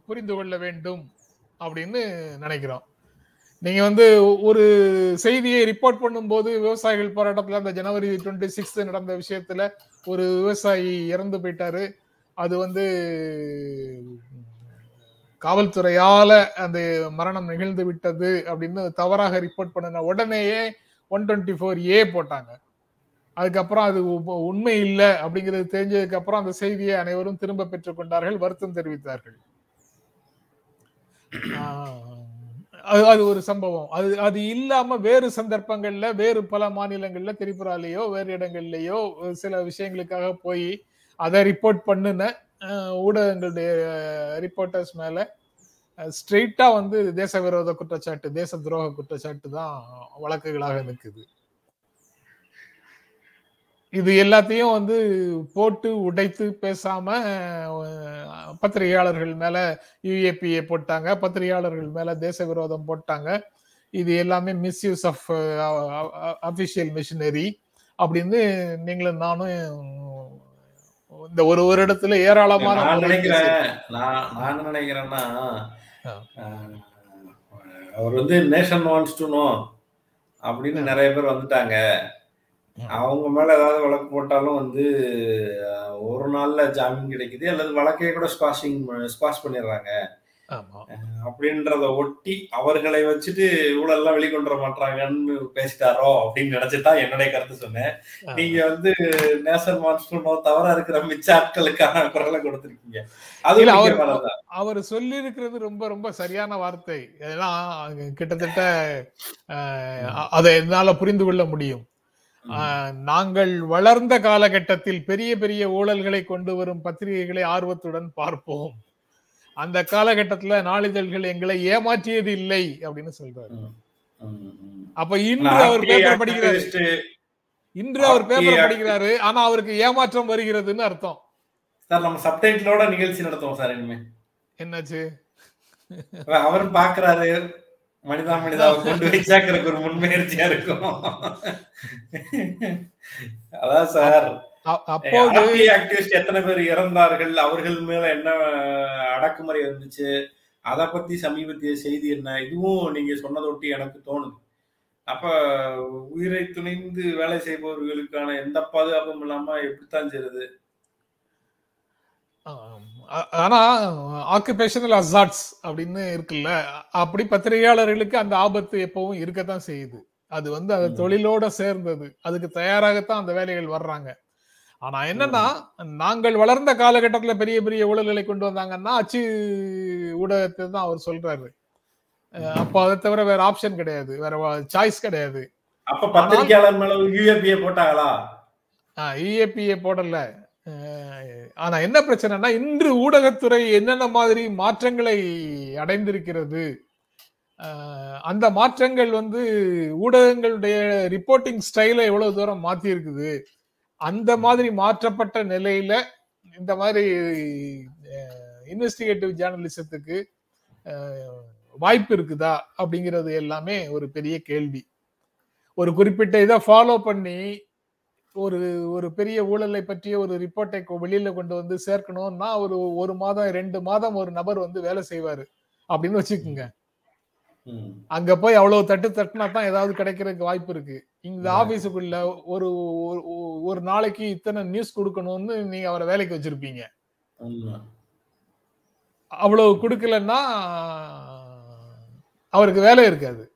Speaker 1: புரிந்து கொள்ள வேண்டும் அப்படின்னு நினைக்கிறோம். நீங்க வந்து ஒரு செய்தியை ரிப்போர்ட் பண்ணும்போது விவசாயிகள் போராட்டத்துல அந்த ஜனவரி டுவெண்ட்டி சிக்ஸ்த் நடந்த விஷயத்துல ஒரு விவசாயி இறந்து போயிட்டாரு. அது வந்து காவல்துறையால அந்த மரணம் நிகழ்ந்து விட்டது அப்படின்னு தவறாக ரிப்போர்ட் பண்ணின உடனேயே ஒன் டுவெண்ட்டி ஃபோர் ஏ போட்டாங்க. அதுக்கப்புறம் அது உ- உண்மை இல்லை அப்படிங்கிறது தெரிஞ்சதுக்கு அப்புறம் அந்த செய்தியை அனைவரும் திரும்ப பெற்றுக் கொண்டார்கள் வருத்தம் தெரிவித்தார்கள். அது அது ஒரு சம்பவம். அது அது இல்லாம வேறு சந்தர்ப்பங்கள்ல வேறு பல மாநிலங்கள்ல திரிபுராலேயோ வேறு இடங்கள்லயோ சில விஷயங்களுக்காக போய் அதை ரிப்போர்ட் பண்ணுன ஊடகங்களுடைய ரிப்போர்ட்டர்ஸ் மேல ஸ்ட்ரெயிட்டா வந்து தேச விரோத குற்றச்சாட்டு தேச துரோக குற்றச்சாட்டு தான் வழக்குகளாக நிற்குது இது எல்லாத்தையும் வந்து போட்டு உடைத்து பேசாம பத்திரிகையாளர்கள் மேல யுஏபிஏ போட்டாங்க பத்திரிகையாளர்கள் மேல தேச விரோதம் போட்டாங்க. இது எல்லாமே மிஸ்யூஸ் ஆஃப் அபிஷியல் மிஷினரி அப்படின்னு நீங்களும் நானும் இந்த ஒரு ஒரு இடத்துல ஏராளமான
Speaker 2: நான் நினைக்கிறேன் நான் நான் நினைக்கிறேன்னா அவர் வந்து நேஷன் வான்ஸ் டு நோ அப்படின்னு நிறைய பேர் வந்துட்டாங்க. அவங்க மேல ஏதாவது வழக்கு போட்டாலும் வந்து ஒரு நாள்ல ஜாமீன் கிடைக்குது அல்லது வழக்கையே கூட ஸ்குவாஷிங் ஸ்குவாஷ் பண்ணிடுறாங்க. அப்படின்றத ஒட்டி அவர்களை வச்சுட்டு இவ்வளவு எல்லாம் வெளிக்கொண்டு வர மாட்டாங்கன்னு பேசிட்டாரோ அப்படின்னு நினைச்சுதான் என்னுடைய கருத்து சொன்னேன். நீங்க வந்து நேசன் மான்ஸ்டர்னோ தவறா இருக்கிற மிச்ச ஆட்களுக்கான குரலை கொடுத்திருக்கீங்க. அது
Speaker 1: அவர். அவர் சொல்லி இருக்கிறது ரொம்ப ரொம்ப சரியான வார்த்தை. ஏன்னா கிட்டத்தட்ட அதை என்னால புரிந்து கொள்ள முடியும். நாங்கள் வளர்ந்த காலகட்டத்தில் பெரிய பெரிய ஊழல்களை கொண்டு வரும் பத்திரிகைகளை ஆர்வத்துடன் பார்ப்போம். அந்த காலகட்டத்துல நாளிதழ்கள் எங்களை ஏமாற்றியது இல்லை அப்படின்னு சொல்றாரு. அப்ப இன்று அவர் பேப்பர் படிக்கிறாரு. இன்று அவர் பேப்பர். படிக்கிறாரு. ஆனா அவருக்கு ஏமாற்றம் வருகிறதுன்னு அர்த்தம்.
Speaker 2: சார் நம்ம சப்டைட்டிலோட நிகழ்ச்சி நடத்துவோம் சார் இனிமே.
Speaker 1: என்னாச்சு?
Speaker 2: அவரும் பாக்குறாரு. மனிதா மனிதாவை கொண்டு வச்சாக்கிறதுக்கு ஒரு முன்முயற்சியா இருக்கும். அதான் சார். ஆக்டிவிஸ்ட் எத்தனை பேர் இறந்தார்கள் அவர்கள் மேல என்ன அடக்குமுறை இருந்துச்சு அத பத்தி சமீபத்திய செய்தி என்ன? இதுவும் நீங்க சொன்னதொட்டி எனக்கு தோணுது. அப்ப உயிரை துணிந்து வேலை செய்பவர்களுக்கான எந்த பாதுகாப்பும் இல்லாம எப்படித்தான்.
Speaker 1: ஆ- ஆனா ஆக்குபேஷனல் அசாட்ஸ் அப்படின்னு இருக்குல்ல அப்படி பத்திரிகையாளர்களுக்கு அந்த ஆபத்து எப்பவும் இருக்கத்தான் செய்யுது. அது வந்து அது. தொழிலோட சேர்ந்தது. அதுக்கு தயாராகத்தான் அந்த வேலைகள் வர்றாங்க. ஆனா என்னன்னா நாங்கள் வளர்ந்த காலகட்டத்துல பெரிய பெரிய ஊழல்களை கொண்டு வந்தாங்கன்னா அச்சு ஊடகத்தை தான் அவர் சொல்றாரு. அப்போ அதை தவிர வேற ஆப்ஷன் கிடையாது. வேற சாய்ஸ் கிடையாது.
Speaker 2: அப்ப பத்திரிகையாளர் மேல யூஏபிஏ போட்டாங்களா?
Speaker 1: இஏபிஏ போடல. ஆனா என்ன பிரச்சனைனா இன்று ஊடகத்துறை என்னென்ன மாதிரி மாற்றங்களை அடைந்திருக்கிறது? அந்த மாற்றங்கள் வந்து ஊடகங்களுடைய ரிப்போர்ட்டிங் ஸ்டைலை எவ்வளவு தூரம் மாத்தி இருக்குது அந்த மாதிரி மாற்றப்பட்ட நிலையில இந்த மாதிரி இன்வெஸ்டிகேட்டிவ் ஜேர்னலிசத்துக்கு வாய்ப்பு இருக்குதா அப்படிங்கிறது எல்லாமே ஒரு பெரிய கேள்வி. ஒரு குறிப்பிட்ட இதை ஃபாலோ பண்ணி ஒரு ஒரு பெரிய ஊழலை பற்றிய ஒரு ரிப்போர்ட்டை வெளியில கொண்டு வந்து சேர்க்கணும்னா ஒரு ஒரு மாதம் ரெண்டு மாதம் ஒரு நபர் வந்து வேலை செய்வாரு அப்படின்னு வச்சுக்கோங்க. அங்க போய் அவ்வளவு தட்டு தட்டுனா தான் ஏதாவது கிடைக்கிறதுக்கு வாய்ப்பு இருக்கு. இந்த. ஆபீஸுக்குள்ள ஒரு ஒரு- நாளைக்கு இத்தனை நியூஸ் கொடுக்கணும்னு நீங்க அவரை வேலைக்கு வச்சிருப்பீங்க. அவ்வளவு கொடுக்கலன்னா அவருக்கு வேலை இருக்காது.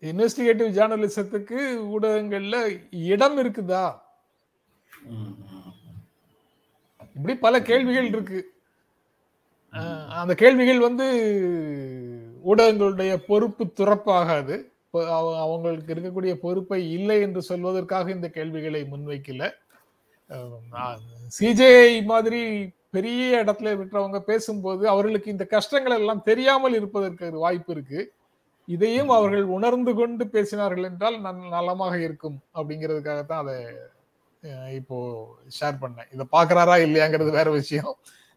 Speaker 1: இன்வெஸ்டிகேட்டிவ் ஜேர்னலிசத்துக்கு ஊடகங்கள்ல இடம் இருக்குதா. இப்படி பல கேள்விகள் இருக்கு அந்த கேள்விகள் வந்து ஊடகங்களுடைய பொறுப்பு துறப்பாகாது அவங்களுக்கு இருக்கக்கூடிய பொறுப்பை இல்லை என்று சொல்வதற்காக இந்த கேள்விகளை முன்வைக்கல. சிஜேஐ மாதிரி பெரிய இடத்துல இருக்கிறவங்க பேசும்போது அவர்களுக்கு இந்த கஷ்டங்கள் எல்லாம் தெரியாமல் இருப்பதற்கு வாய்ப்பு இருக்கு. இதையும் அவர்கள் உணர்ந்து கொண்டு பேசினார்கள் என்றால் நன்- நலமாக இருக்கும் அப்படிங்கிறதுக்காகத்தான் அதை இப்போ ஷேர் பண்ணேன். இதை பாக்குறாரா இல்லையாங்கிறது வேற விஷயம்.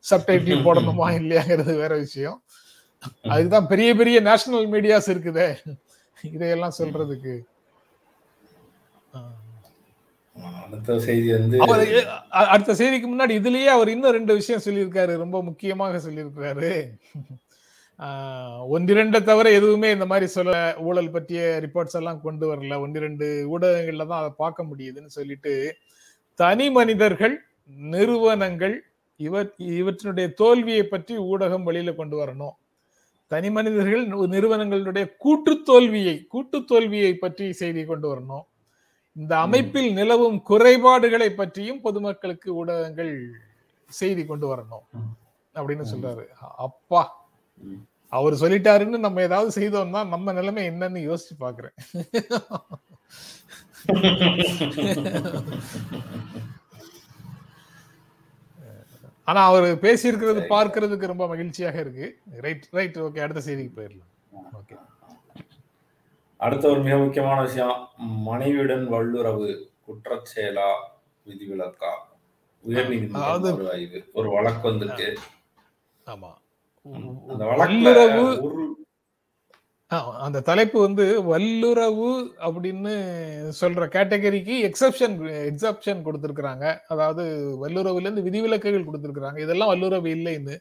Speaker 1: சப்டைட்டில் போடணுமா இல்லையாங்கிறது வேற விஷயம். அதுதான் பெரிய பெரிய நேஷனல் மீடியாஸ் இருக்குதே. இதையெல்லாம் சொல்றதுக்கு.
Speaker 2: அடுத்த செய்தி வந்து
Speaker 1: அடுத்த செய்திக்கு முன்னாடி இதுலயே அவர் இன்னும் ரெண்டு விஷயம் சொல்லியிருக்காரு ரொம்ப முக்கியமாக சொல்லியிருக்காரு ஒன்றிரண்டை தவிர எதுவுமே இந்த மாதிரி சொல்ல ஊழல் பற்றிய ரிப்போர்ட்ஸ் எல்லாம் கொண்டு வரல. ஒன்றிரண்டு ஊடகங்கள்ல தான் அதை பார்க்க முடியுதுன்னு சொல்லிட்டு தனி மனிதர்கள் நிறுவனங்கள் இவர் இவற்றினுடைய தோல்வியை பற்றி ஊடகம் வெளியில கொண்டு வரணும். தனி மனிதர்கள் நிறுவனங்களுடைய கூட்டு தோல்வியை கூட்டு தோல்வியை பற்றி செய்தி கொண்டு வரணும் இந்த அமைப்பில் நிலவும் குறைபாடுகளை பற்றியும் பொதுமக்களுக்கு ஊடகங்கள் செய்தி கொண்டு வரணும். அப்படின்னு. சொல்றாரு அப்பா. அவர் சொல்லிட்டாருன்னு நம்ம ஏதாவது செய்தோம்னா நம்ம நிலைமை என்னன்னு யோசிச்சு பாக்குறேன் ஆனா அவர் பேசியிருக்கிறது பார்க்கிறதுக்கு ரொம்ப மகிழ்ச்சியாக இருக்கு. ரைட் ரைட் ஓகே அடுத்த செய்திக்கு போயிடலாம். ஓகே
Speaker 2: அடுத்த ஒரு மிக முக்கியமான விஷயம். மனைவியுடன் வல்லுறவு குற்றச்செயலா விதிவிலக்கா? உயர்நீதிமன்றம் ஒரு வழக்கு வந்திருக்கு.
Speaker 1: ஆமா.
Speaker 2: அந்த ஒரு
Speaker 1: ஆ, அந்த தலைப்பு வந்து வல்லுறவு அப்படின்னு சொல்ற கேட்டகரிக்கு எக்ஸப்ஷன் எக்ஸப்ஷன் கொடுத்திருக்கிறாங்க. அதாவது வல்லுறவுலேருந்து விதிவிலக்குகள் கொடுத்திருக்கிறாங்க. இதெல்லாம் வல்லுறவு இல்லைன்னு.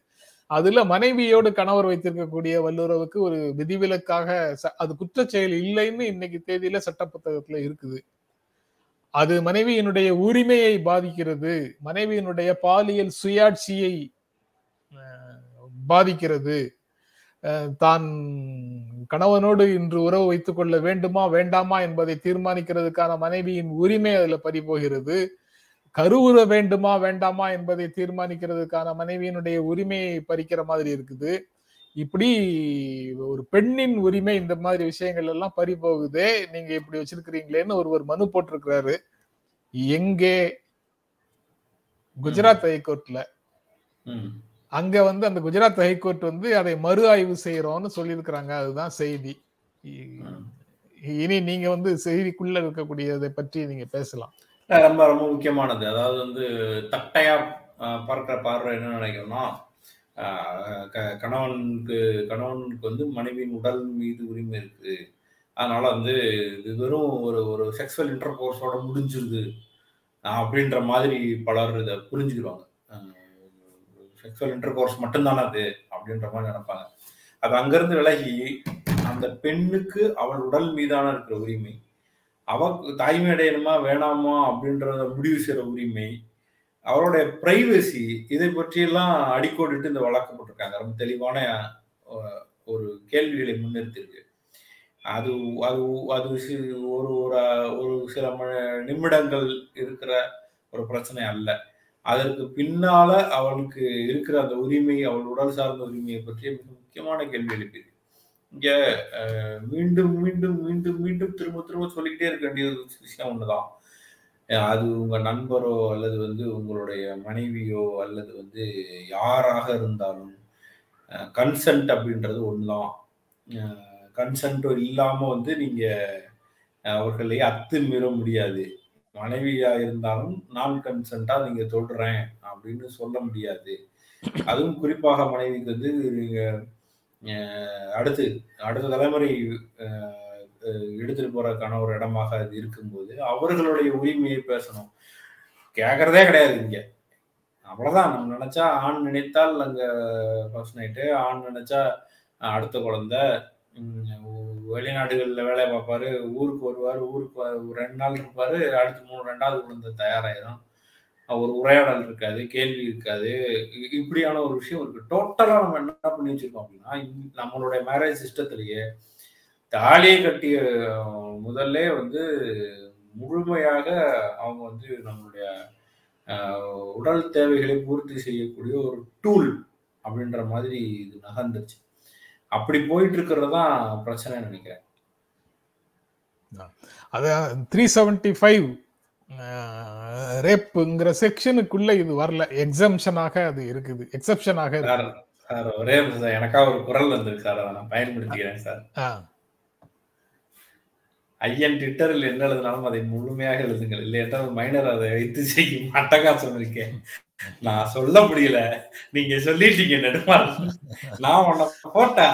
Speaker 1: அதுல மனைவியோடு கணவர் வைத்திருக்கக்கூடிய வல்லுறவுக்கு ஒரு விதிவிலக்காக ச- அது குற்றச்செயல் இல்லைன்னு இன்னைக்கு தேதியில சட்ட புத்தகத்துல இருக்குது. அது மனைவியினுடைய உரிமையை பாதிக்கிறது. மனைவியினுடைய பாலியல் சுயாட்சியை பாதிக்கிறது. தான் கணவனோடு இன்று உறவு வைத்துக் கொள்ள வேண்டுமா வேண்டாமா என்பதை தீர்மானிக்கிறதுக்கான மனைவியின் உரிமை அதுல பறிபோகிறது கருவுற வேண்டுமா வேண்டாமா என்பதை தீர்மானிக்கிறதுக்கான மனைவியினுடைய உரிமையை பறிக்கிற மாதிரி இருக்குது. இப்படி ஒரு பெண்ணின் உரிமை இந்த மாதிரி விஷயங்கள் எல்லாம் பறி போகுதே நீங்க இப்படி வச்சிருக்கிறீங்களேன்னு ஒருவர் மனு போட்டிருக்கிறாரு. எங்கே? குஜராத் ஹைகோர்ட்ல. அங்க வந்து அந்த குஜராத் ஹைகோர்ட் வந்து அதை மறு ஆய்வு செய்யறோம்னு சொல்லியிருக்கிறாங்க. அதுதான் செய்தி. இனி நீங்க வந்து செய்திக்குள்ள இருக்கக்கூடியதை பற்றி நீங்க பேசலாம்.
Speaker 2: ரொம்ப ரொம்ப முக்கியமானது. அதாவது வந்து தட்டையா பார்க்கிற பார்வை என்ன க- கணவனுக்கு கணவனுக்கு வந்து மனைவியின் உடல் மீது உரிமை இருக்கு. அதனால வந்து இது வெறும் ஒரு ஒரு செக்ஸுவல் இன்டர் கோர்ஸோட முடிஞ்சிருது. அப்படின்ற மாதிரி பலர் இதை புரிஞ்சுக்கிறாங்க செக்ஸுவல் இன்டர் கோர்ஸ் மட்டும்தானே அது? அப்படின்ற மாதிரி நினைப்பாங்க. அது அங்கிருந்து விலகி அந்த பெண்ணுக்கு அவள் உடல் மீதான இருக்கிற உரிமை அவ தாய்மை அடையணுமா வேணாமா அப்படின்றத முடிவு செய்யற உரிமை அவருடைய பிரைவசி இதை பற்றியெல்லாம் அடிக்கோடிட்டு இந்த வழக்கு போட்டிருக்காங்க. ரொம்ப தெளிவான ஒரு கேள்விகளை முன்னிறுத்திருக்கு அது அது அது ஒரு ஒரு ஒரு சில நிமிடங்கள் இருக்கிற ஒரு பிரச்சனை அல்ல. அதற்கு பின்னால அவளுக்கு இருக்கிற அந்த உரிமை அவள் உடல் சார்ந்த உரிமையை பற்றிய மிக முக்கியமான கேள்வி எழுப்பியது. இங்க மீண்டும் மீண்டும் மீண்டும் மீண்டும் திரும்ப திரும்ப சொல்லிக்கிட்டே இருக்க வேண்டிய ஒரு விஷயம் ஒண்ணுதான். அது உங்க நண்பரோ அல்லது வந்து உங்களுடைய மனைவியோ அல்லது வந்து யாராக இருந்தாலும் கன்சென்ட் அப்படின்றது ஒண்ணுதான். கன்சன்ட்டோ இல்லாம வந்து நீங்க அஹ், அவர்களை அத்துமீற முடியாது. மனைவியா இருந்தாலும் நான் கன்சென்ட்டா நீங்க தொடுறேன் அப்படின்னு சொல்ல முடியாது. அதுவும் குறிப்பாக மனைவிக்கு வந்து நீங்க அடுத்து அடுத்த தலைமுறை எடுத்துட்டு போறதுக்கான ஒரு இடமாக அது இருக்கும்போது அவர்களுடைய உரிமையை பேசணும். கேட்கறதே கிடையாது இங்க. அவ்வளவுதான். நம்ம நினைச்சா ஆண் நினைத்தால் அங்க ஃபர்ஸ்ட் நைட்டு ஆண் நினைச்சா அடுத்த குழந்தை வெளிநாடுகளில் வேலை பார்ப்பாரு ஊருக்கு வருவார் ஊருக்கு ஒரு ரெண்டு நாள் இருப்பார் அடுத்து மூணு ரெண்டாவது குழந்தை தயாராகிடும் ஒரு உரையாடல் இருக்காது கேள்வி இருக்காது. இ- இப்படியான ஒரு விஷயம் இருக்கு. டோட்டலாக நம்ம என்ன பண்ணி வச்சிருக்கோம் அப்படின்னா நம்மளுடைய மேரேஜ் சிஸ்டத்திலேயே தாலியை கட்டிய முதல்ல வந்து முழுமையாக அவங்க வந்து நம்மளுடைய உடல் தேவைகளை பூர்த்தி செய்யக்கூடிய ஒரு டூல் அப்படின்ற மாதிரி இது நகர்ந்துருச்சு. அப்படி போயிட்டு இருக்கிறது தான் பிரச்சனை நினைக்கிறேன்
Speaker 1: அது த்ரீ செவன்டி ஃபைவ் ரேப்புங்கிற செக்ஷனுக்குள்ள இது வரல. எக்ஸம்ஷனாக அது இருக்குது. எக்ஸப்ஷனாக
Speaker 2: சார் ஒரே சார் எனக்கா ஒரு குரல் வந்திருக்கு சார். அதை நான் பயன்படுத்திக்கிறேன் சார். ஐயன் ட்விட்டரில் என்ன எழுதினாலும் அதை முழுமையாக எழுதுங்கள். இல்லை என்றால் மைனர் அதை வைத்து செய்யும். அட்டகாசம் இருக்கேன் நான் சொல்ல முடியல. நீங்க சொல்லிட்டீங்க நெடுமாள் நான் உன்னை போட்டா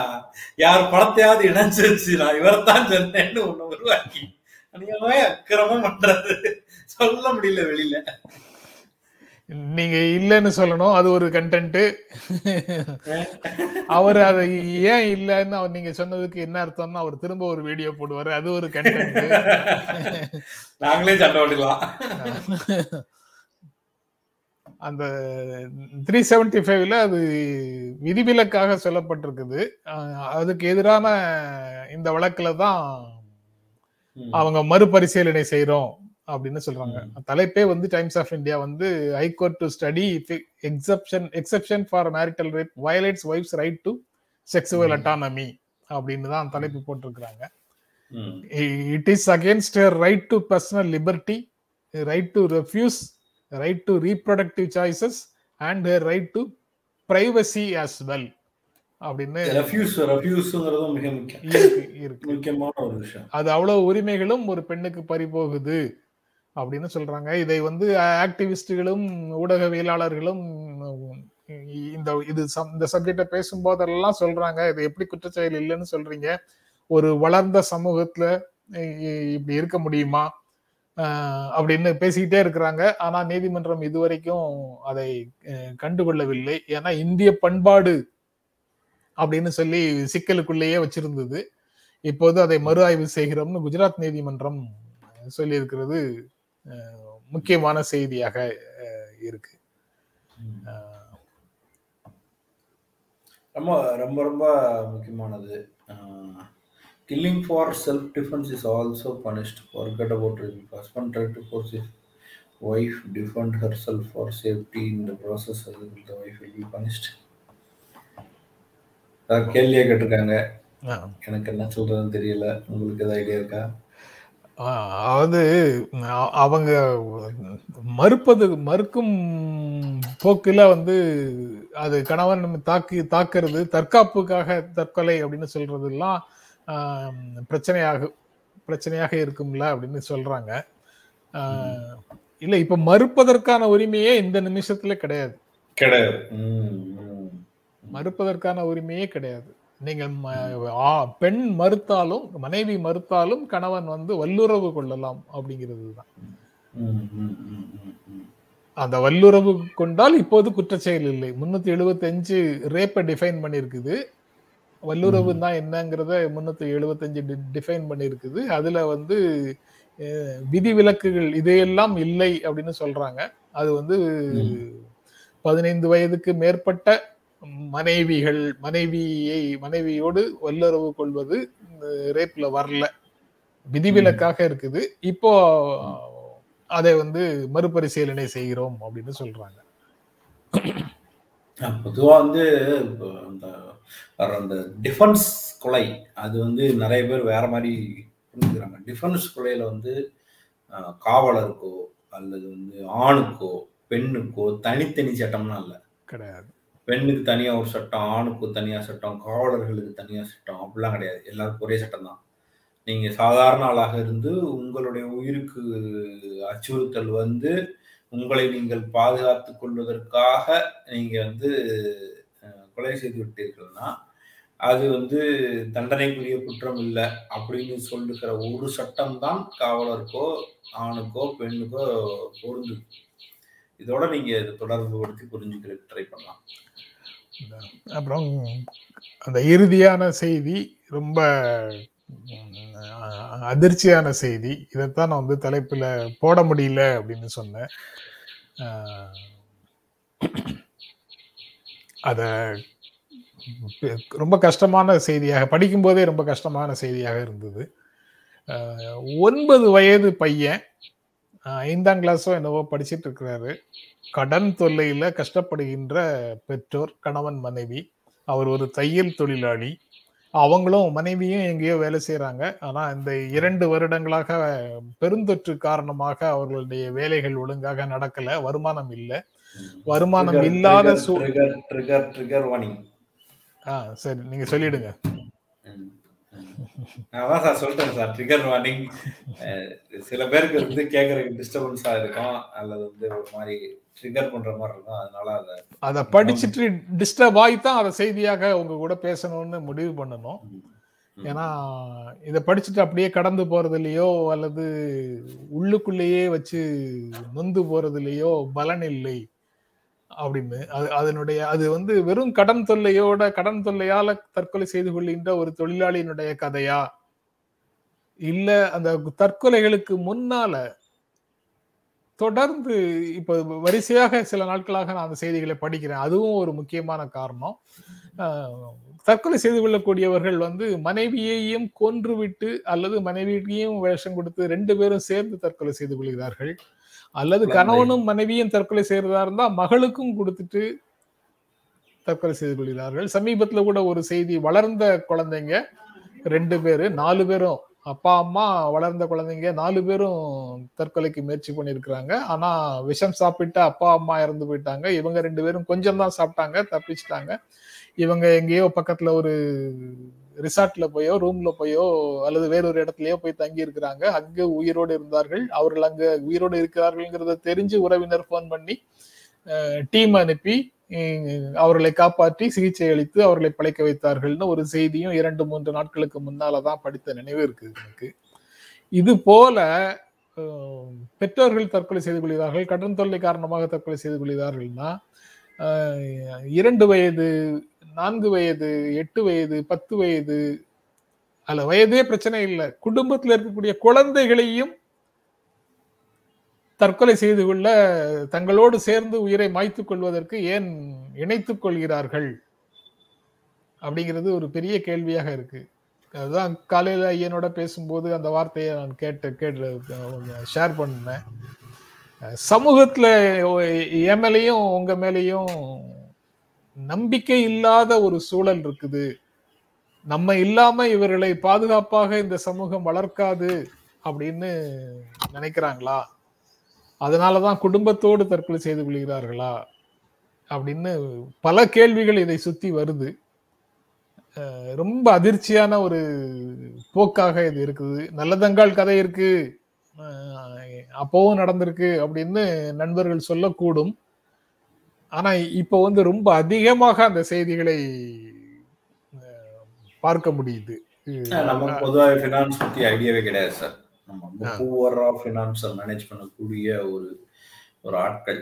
Speaker 2: யார் படத்தையாவது இணைச்சு வச்சு நான் இவரைத்தான் சொன்னேன்னு ஒண்ணு உருவாக்கி. நீங்க அக்கிரமம் பண்றது. சொல்ல முடியல வெளியில.
Speaker 1: நீங்க இல்லைன்னு சொல்லணும். அது ஒரு கண்டென்ட் அவர் அதை ஏன் இல்லைன்னு அவர் நீங்க சொன்னதுக்கு என்ன அர்த்தம்னு அவர் திரும்ப ஒரு வீடியோ போடுவாரு. அது ஒரு கண்டென்ட்
Speaker 2: நாங்களே சண்டை ஓடிக்கலாம்
Speaker 1: அந்த த்ரீ செவன்டி ஃபைவ்ல அது விதிவிலக்காக சொல்லப்பட்டிருக்குது அதுக்கு எதிரான இந்த வழக்குல தான். அவங்க மறுபரிசீலனை செய்றோம் அப்படின்னு சொல்றாங்க. தலைப்பே வந்து டைம்ஸ் ஆஃப் இந்தியா வந்து high court to study exception exception for marital rape violates wife's right to sexual. Autonomy அப்படின்னு தான் தலைப்பு போட்டிருக்கிறாங்க
Speaker 2: ம்.
Speaker 1: it is against her right to personal liberty right to reproductive choices and her right to privacy as well. அப்படின்னு அது அவ்வளவு உரிமைகளும் ஒரு பெண்ணுக்கு பறிபோகுது அப்படின்னு சொல்றாங்க. இதை வந்து ஆக்டிவிஸ்டுகளும் ஊடகவியலாளர்களும் இந்த இது இந்த சப்ஜெக்ட பேசும்போதெல்லாம் சொல்றாங்க. இது எப்படி குற்றச்செயல் இல்லைன்னு சொல்றீங்க? ஒரு வளர்ந்த சமூகத்துல இப்படி இருக்க முடியுமா? அப்படின்னு பேசிக்கிட்டே இருக்கிறாங்க. ஆனா நீதிமன்றம் இதுவரைக்கும் அதை கண்டுகொள்ளவில்லை. ஏன்னா இந்திய பண்பாடு அப்படின்னு சொல்லி சிக்கலுக்குள்ளேயே வச்சிருந்தது. இப்போது அதை மறு ஆய்வு செய்கிறோம்னு குஜராத் நீதிமன்றம் சொல்லி இருக்கிறது முக்கியமான செய்தியாக இருக்கு.
Speaker 2: ரொம்ப ரொம்ப ரொம்ப முக்கியமானது. Killing for self defence is also punished forget about it husband try to force is wife defend herself for safety in the process அது the wife will be punished கேள்வியே கேட்டிருக்காங்க. எனக்கு என்ன சொல்றதுன்னு தெரியல. உங்களுக்கு ஏதாவது ஐடியா இருக்கா?
Speaker 1: அதாவது அவங்க மறுப்பது மறுக்கும் போக்குல வந்து அது கணவன் தாக்கி தாக்குறது தற்காப்புக்காக தற்கொலை அப்படின்னு சொல்றதெல்லாம் ஆம், பிரச்சனையாக பிரச்சனையாக இருக்கும்ல அப்படின்னு சொல்றாங்க. இல்ல இப்ப மறுப்பதற்கான உரிமையே இந்த நிமிஷத்துல கிடையாது.
Speaker 2: கிடையாது.
Speaker 1: மறுப்பதற்கான உரிமையே கிடையாது. நீங்கள் பெண் மறுத்தாலும் மனைவி மறுத்தாலும் கணவன் வந்து வல்லுறவு கொள்ளலாம் அப்படிங்கிறது தான். அந்த வல்லுறவு கொண்டால் இப்போது குற்றச்செயல் இல்லை. முன்னூத்தி எழுபத்தஞ்சு ரேப்பை டிஃபைன் பண்ணியிருக்குது. வல்லுறவு தான் என்னங்கிறத முன்னூத்தி எழுபத்தஞ்சு டிஃபைன் பண்ணியிருக்குது. அதுல வந்து விதிவிலக்குகள் இதையெல்லாம் இல்லை அப்படின்னு சொல்றாங்க. அது வந்து பதினைந்து வயதுக்கு மேற்பட்ட மனைவிகள் மனைவியை மனைவியோடு வல்லுறவு கொள்வது ரேப்ல வரல. விதிவிலக்காக இருக்குது. இப்போ அதை வந்து மறுபரிசீலனை செய்கிறோம் அப்படின்னு சொல்றாங்க.
Speaker 2: பொதுவா வந்து அந்த வர அந்த டிஃபென்ஸ் கொலை அது வந்து நிறைய பேர் வேற மாதிரி புரிஞ்சுக்கிறாங்க. டிஃபென்ஸ் கொலையில வந்து காவலருக்கோ அல்லது வந்து ஆணுக்கோ பெண்ணுக்கோ தனித்தனி சட்டம்லாம் இல்லை.
Speaker 1: கிடையாது.
Speaker 2: பெண்ணுக்கு தனியா ஒரு சட்டம் ஆணுக்கு தனியா சட்டம் காவலர்களுக்கு தனியா சட்டம் அப்படிலாம் கிடையாது. எல்லாருக்கும் ஒரே சட்டம் தான். நீங்க சாதாரண ஆளாக இருந்து உங்களுடைய உயிருக்கு அச்சுறுத்தல் வந்து உங்களை நீங்கள் பாதுகாத்துக் கொள்வதற்காக நீங்க வந்து கொலை செய்து விட்டீர்கள்னா அது வந்து தண்டனைக்குரிய குற்றம் இல்லை அப்படின்னு சொல்லுகிற ஒரு சட்டம் தான் காவலருக்கோ ஆணுக்கோ பெண்ணுக்கோ பொருந்து இதோட நீங்க தொடர்பு படுத்தி புரிஞ்சுக்கிற ட்ரை பண்ணலாம்.
Speaker 1: அப்புறம் அந்த இறுதியான செய்தி ரொம்ப அதிர்ச்சியான செய்தி. இதைத்தான் நான் வந்து தலைப்பில் போட முடியல அப்படின்னு சொன்னேன். அதை பெ- ரொம்ப கஷ்டமான செய்தியாக படிக்கும்போதே ரொம்ப கஷ்டமான செய்தியாக இருந்தது. ஒன்பது வயது பையன் ஐந்தாம் கிளாஸோ என்னவோ படிச்சுட்டு இருக்கிறாரு. கடன் தொல்லையில் கஷ்டப்படுகின்ற பெற்றோர் கணவன் மனைவி. அவர் ஒரு தையல் தொழிலாளி. அவங்களும் மனைவியும் எங்கேயோ வேலை செய்கிறாங்க ஆனால் இந்த இரண்டு வருடங்களாக பெருந்தொற்று காரணமாக அவர்களுடைய வேலைகள் ஒழுங்காக நடக்கல வருமானம் இல்லை. வருமானம் இல்லாத
Speaker 2: ட்ரிகர் ட்ரிகர் வார்னிங்
Speaker 1: ஆ சரி நீங்க சொல்லிடுங்க.
Speaker 2: அதான் சார் சொல்லிட்டேன் சார் ட்ரிகர் வார்னிங் சில பேருக்கு வந்து கேட்கறதுக்கு டிஸ்டர்பன்ஸா இருக்கும் அல்லது வந்து ஒரு மாதிரி ட்ரிகர் பண்ற மாதிரி இருக்கும் அதனால அதை
Speaker 1: அதை படிச்சுட்டு டிஸ்டர்ப் ஆகி தான் அதை செய்தியாக உங்க கூட பேசணும்னு முடிவு பண்ணணும். ஏன்னா இதை படிச்சுட்டு அப்படியே கடந்து போறதுலயோ அல்லது உள்ளுக்குள்ளேயே வச்சு நொந்து போறதுலயோ பலன் இல்லை. அப்படின்னு. அது அதனுடைய அது வந்து வெறும் கடன் தொல்லையோட கடன் தொல்லையால தற்கொலை செய்து கொள்கின்ற ஒரு தொழிலாளியினுடைய கதையா? இல்ல அந்த தற்கொலைகளுக்கு முன்னால தொடர்ந்து இப்ப வரிசையாக சில நாட்களாக நான் அந்த செய்திகளை படிக்கிறேன். அதுவும் ஒரு முக்கியமான காரணம். தற்கொலை செய்து கொள்ளக்கூடியவர்கள் வந்து மனைவியையும் கொன்றுவிட்டு அல்லது மனைவியையும் வேஷம் கொடுத்து ரெண்டு பேரும் சேர்ந்து தற்கொலை செய்து கொள்கிறார்கள். அல்லது. கணவனும் மனைவியும் தற்கொலை செய்யறதா இருந்தா மகளுக்கும் கொடுத்துட்டு தற்கொலை செய்து கொள்கிறார்கள். சமீபத்துல கூட ஒரு செய்தி வளர்ந்த குழந்தைங்க ரெண்டு பேரு நாலு பேரும் அப்பா அம்மா வளர்ந்த குழந்தைங்க நாலு பேரும் தற்கொலைக்கு முயற்சி பண்ணியிருக்கிறாங்க. ஆனா விஷம் சாப்பிட்டு அப்பா அம்மா இறந்து போயிட்டாங்க. இவங்க ரெண்டு பேரும் கொஞ்சம் தான் சாப்பிட்டாங்க தப்பிச்சிட்டாங்க. இவங்க எங்கேயோ பக்கத்துல ஒரு ரிசார்ட்ல போயோ ரூம்ல போயோ அல்லது வேறொரு இடத்துலயோ போய் தங்கி இருக்கிறாங்க. அங்க உயிரோடு இருந்தார்கள். அவர்கள் அங்க உயிரோடு இருக்கிறார்கள்ங்கிறத தெரிஞ்சு உறவினர் ஃபோன் பண்ணி டீம் அனுப்பி அவர்களை காப்பாற்றி சிகிச்சை அளித்து அவர்களை பிழைக்க வைத்தார்கள்னு ஒரு செய்தியும் இரண்டு மூன்று நாட்களுக்கு முன்னால தான் படித்த நினைவு இருக்கு எனக்கு. இது போல பெற்றோர்கள் தற்கொலை செய்து கொள்கிறார்கள் கடன் தொல்லை காரணமாக தற்கொலை செய்து கொள்கிறார்கள்னா இரண்டு வயது நான்கு வயது எட்டு வயது பத்து வயது அல்ல வயதே பிரச்சனை இல்லை. குடும்பத்தில் இருக்கக்கூடிய குழந்தைகளையும் தற்கொலை செய்து கொள்ள தங்களோடு சேர்ந்து உயிரை மாய்த்துக் கொள்வதற்கு ஏன் இணைத்துக் கொள்கிறார்கள்? அப்படிங்கிறது ஒரு பெரிய கேள்வியாக இருக்கு. அதுதான் காலையில ஐயனோட பேசும்போது அந்த வார்த்தையை நான் கேட்டு கேட்டு ஷேர் பண்ணேன். சமூகத்துல என் மேலேயும் உங்க மேலேயும் நம்பிக்கை இல்லாத ஒரு சூழல் இருக்குது. நம்ம இல்லாம இவர்களை பாதுகாப்பாக இந்த சமூகம் வளர்க்காது அப்படின்னு நினைக்கிறாங்களா? அதனாலதான் குடும்பத்தோடு தற்கொலை செய்து கொள்கிறார்களா? அப்படின்னு பல கேள்விகள் இதை சுத்தி வருது. ரொம்ப அதிர்ச்சியான ஒரு போக்காக இது இருக்குது. நல்லதங்கால் கதை இருக்கு. அப்பவும் நடந்திருக்கு அப்படின்னு நண்பர்கள் சொல்லக்கூடும். ஆனா இப்போ வந்து ரொம்ப அதிகமாக அந்த செய்திகளை பார்க்க முடியுது.
Speaker 2: நமக்கு பொதுவாக ஃபினான்ஸ் பத்தி ஐடியாவே கிடையாது சார் நம்ம
Speaker 1: ஆ.
Speaker 2: பூவரா ஃபினான்ஸை மேனேஜ் பண்ணக்கூடிய ஒரு ஒரு ஆட்கள்.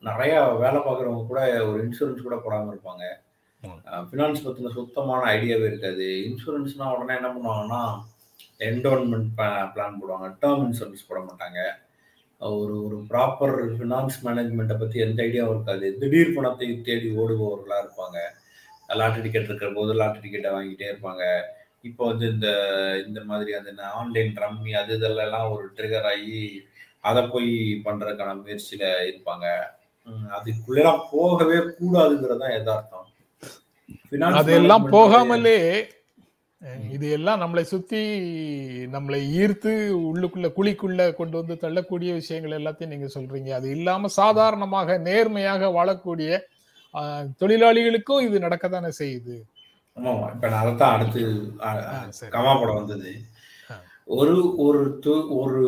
Speaker 2: நிறைய வேலை பார்க்குறவங்க கூட ஒரு இன்சூரன்ஸ் கூட போடாம இருப்பாங்க. ஃபினான்ஸ் பத்தின சுத்தமான ஐடியாவே இருக்காது. இன்சூரன்ஸ்னா உடனே என்ன பண்ணுவாங்கன்னா என்டோன்மெண்ட் பிளான் போடுவாங்க. டேர்ம் இன்சூரன்ஸ் போட மாட்டாங்க. ஒரு ஒரு ப்ராப்பர் ஃபினான்ஸ் மேனேஜ்மெண்ட்டை பற்றி எந்த ஐடியாவும் இருக்காது. திடீர் பணத்தை தேடி ஓடுபவர்களாக இருப்பாங்க. லாட்டரி டிக்கெட் இருக்கிற போது லாட்டரி டிக்கெட்டை வாங்கிட்டே இருப்பாங்க. இப்போ வந்து இந்த இந்த மாதிரி அந்த ஆன்லைன் ரம்மி அது இதெல்லாம் ஒரு ட்ரிகர் ஆகி அதை போய் பண்றதுக்கான முயற்சியில இருப்பாங்க. அதுக்குள்ளெல்லாம் போகவே கூடாதுங்கிறது தான் Finance
Speaker 1: அதெல்லாம் போகாமலே. இது எல்லாம் நம்மளை சுத்தி நம்மளை ஈர்த்து உள்ளுக்குள்ள குழிக்குள்ள கொண்டு வந்து தள்ளக்கூடிய விஷயங்கள் எல்லாத்தையும் நீங்க சொல்றீங்க. அது இல்லாம சாதாரணமாக நேர்மையாக வாழக்கூடிய தொழிலாளிகளுக்கும் இது நடக்கத்தானே செய்யுது.
Speaker 2: ஆமா இப்ப நான் அதைத்தான் அடுத்து. கமா படம் வந்தது. ஒரு ஒரு ஒரு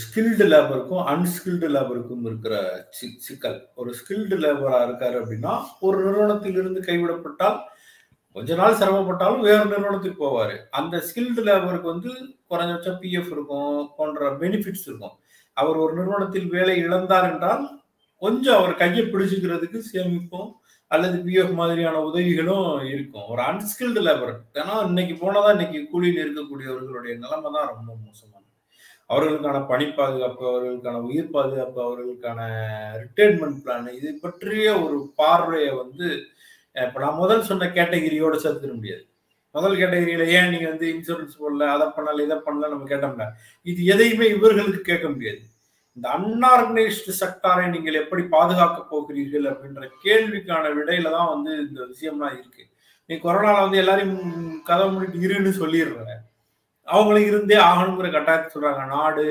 Speaker 2: ஸ்கில்டு லேபருக்கும் அன்ஸ்கில்டு லேபருக்கும் இருக்கிற சிக்கல். ஒரு ஸ்கில்டு லேபரா இருக்காரு அப்படின்னா ஒரு நிறுவனத்திலிருந்து கைவிடப்பட்டால் கொஞ்ச நாள் சிரமப்பட்டாலும் வேறு நிறுவனத்துக்கு போவார். அந்த ஸ்கில்டு லேபருக்கு வந்து குறைஞ்சபட்சம் பிஎஃப் இருக்கும் போன்ற பெனிஃபிட்ஸ் இருக்கும். அவர் ஒரு நிறுவனத்தில் வேலை இழந்தார் என்றால் கொஞ்சம் அவர் கையை பிடிச்சிக்கிறதுக்கு சேமிப்பும் அல்லது பிஎஃப் மாதிரியான உதவிகளும் இருக்கும். ஒரு அன்ஸ்கில்டு லேபர் ஏன்னா இன்னைக்கு போனதான் இன்னைக்கு கூலியில் இருக்கக்கூடியவர்களுடைய நிலைமை தான் ரொம்ப மோசமானது. அவர்களுக்கான பணி பாதுகாப்பு அவர்களுக்கான உயிர் பாதுகாப்பு அவர்களுக்கான ரிட்டைர்மெண்ட் பிளான் இது பற்றிய ஒரு பார்வையை வந்து இப்போ நான் முதல் சொன்ன கேட்டகிரியோட சேர்த்துட முடியாது. முதல் கேட்டகரியில ஏன் நீங்க வந்து இன்சூரன்ஸ் போடல அதை பண்ணல இதை பண்ணல நம்ம கேட்டோம்னா இது எதையுமே இவர்களுக்கு கேட்க முடியாது. இந்த அன்ஆர்கனைஸ்டு செக்டாரை நீங்கள் எப்படி பாதுகாக்க போகிறீர்கள் அப்படின்ற கேள்விக்கான விடையில தான் வந்து இந்த விஷயம்லாம் இருக்கு. நீ கொரோனால வந்து எல்லாரையும் கதை முடிட்டு இருன்னு சொல்லிடுற. அவங்களும் இருந்தே ஆகணுங்கிற கட்டாயத்தை சொல்றாங்க. நாடு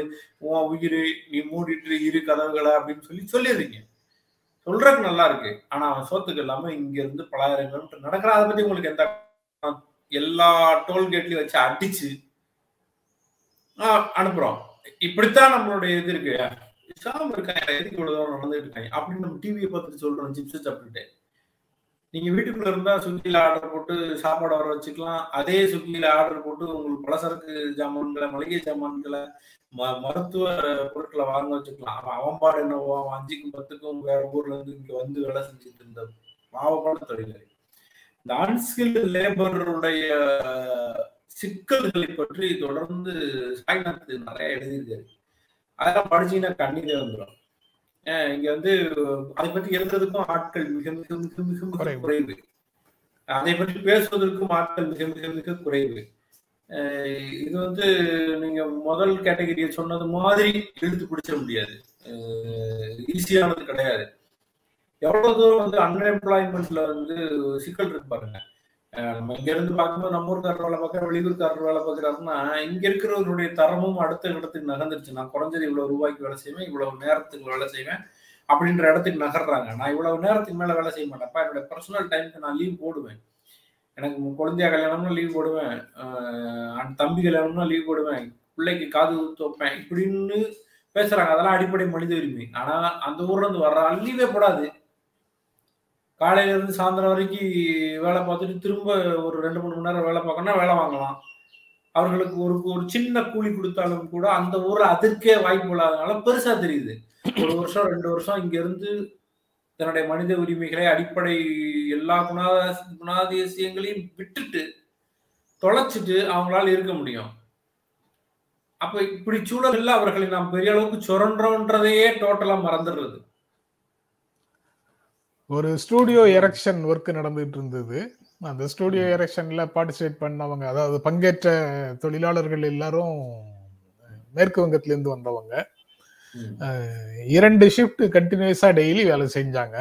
Speaker 2: உன் உயிர் நீ மூடிட்டு இரு கதவுகளை அப்படின்னு சொல்லி சொல்லிடுறீங்க. சொல்றதுக்கு நல்லா இருக்கு. ஆனா அவன் சோத்துக்கு இல்லாம இங்க இருந்து பலாயிரம் கிலோமீட்டர் நடக்கிற அதை பத்தி உங்களுக்கு எந்த எல்லா டோல்கேட்லயும் வச்சு அடிச்சு ஆஹ் அனுப்புறோம். இப்படித்தான் நம்மளுடைய இது இருக்கு. சாம இருக்காங்க. எதுக்கு இவ்வளவு தூரம் நடந்துட்டு இருக்காங்க? அப்படின்னு நம்ம டிவியை பார்த்துட்டு சொல்றோம் சிப்ஸ் சாப்பிட்டுட்டு. நீங்க வீட்டுக்குள்ள இருந்தா சுக்கியில ஆர்டர் போட்டு சாப்பாடு வர வச்சுக்கலாம். அதே சுக்கியில ஆர்டர் போட்டு உங்களுக்கு பலசரக்கு ஜாமான்களை மளிகை ஜாமான்களை ம- மருத்துவ பொருட்களை வாங்க வச்சுக்கலாம். அவன் அவன்பாடு என்னவோ அவன் அஞ்சுக்கும் பத்துக்கும் வேற ஊர்ல இருந்து இங்க வந்து வேலை செஞ்சுட்டு இருந்த பாவப்பட தொழிலாளி. இந்த அன்ஸ்கில் லேபருடைய சிக்கல்களை பற்றி தொடர்ந்து சாய்நாத் நிறைய எழுதியிருக்காரு. அதெல்லாம் படிச்சீங்கன்னா கண்ணீரே வந்துடும் இங்க வந்து அதை பற்றி எழுதுறதுக்கும் ஆட்கள் மிக மிக மிக மிக மிக
Speaker 1: குறைவு.
Speaker 2: அதை பற்றி பேசுவதற்கும் ஆட்கள் மிக மிக மிக குறைவு. இது வந்து நீங்க முதல் கேட்டகரியை சொன்னது மாதிரி இழுத்து பிடிச்சிட முடியாது. ஈஸியானது கிடையாது. எவ்வளவு தூரம் வந்து அன்எம்ப்ளாய்மெண்ட்ல வந்து சிக்கல் இருக்கு பாருங்க. இங்க இருந்து பார்க்கும்போது நம்ம ஊருக்காரர் வேலை பார்க்குற வெளியூர்காரர் வேலை பார்க்குறாருன்னா இங்க இருக்கிறவருடைய தரமும் அடுத்த இடத்துக்கு நகர்ந்துருச்சு. நான் குறைஞ்சது இவ்வளவு ரூபாய்க்கு வேலை செய்வேன் இவ்வளவு நேரத்துக்கு வேலை செய்வேன் அப்படின்ற இடத்துக்கு நகர்றாங்க. நான் இவ்வளவு நேரத்துக்கு மேல வேலை செய்ய மாட்டேன்ப்பா என்னோட பர்சனல் டைமுக்கு நான் லீவ் போடுவேன். எனக்கு குழந்தையா கல்யாணம்னா லீவ் போடுவேன். அண்ட் தம்பி கல்யாணம்னா லீவ் போடுவேன். பிள்ளைக்கு காது வைப்பேன் இப்படின்னு பேசுறாங்க. அதெல்லாம் அடிப்படை மனித உரிமை. ஆனா அந்த ஊர்ல இருந்து வர்ற லீவே போடாது. காலையில இருந்து சாயந்தரம் வரைக்கும் வேலை பார்த்துட்டு திரும்ப ஒரு ரெண்டு மூணு மணி நேரம் வேலை பார்க்கணும்னா வேலை வாங்கலாம். அவர்களுக்கு ஒரு ஒரு சின்ன கூலி கொடுத்தாலும் கூட அந்த ஊர்ல அதற்கே வாய்ப்பு இல்லாதனால பெருசா தெரியுது. ஒரு வருஷம் ரெண்டு வருஷம் இங்க இருந்து தன்னுடைய மனித உரிமைகளை அடிப்படை எல்லா குணாத குணாதிசயங்களையும் விட்டுட்டு தொலைச்சிட்டு அவங்களால இருக்க முடியும். அப்ப இப்படி சூழல்ல அவர்களை நாம் பெரிய அளவுக்கு சுரண்டோன்றதையே டோட்டலா மறந்துடுறது.
Speaker 1: ஒரு ஸ்டூடியோ எரெக்ஷன் ஒர்க் நடந்துட்டு இருந்தது அந்த ஸ்டூடியோ எரெக்ஷன்ல பார்ட்டிசிபேட் பண்ணவங்க அதாவது பங்கேற்ற தொழிலாளர்கள் எல்லாரும் மேற்கு வங்கத்துல இருந்து வந்தவங்க இரண்டு ஷிஃப்ட் கண்டினியூஸா டெய்லி வேலை செஞ்சாங்க.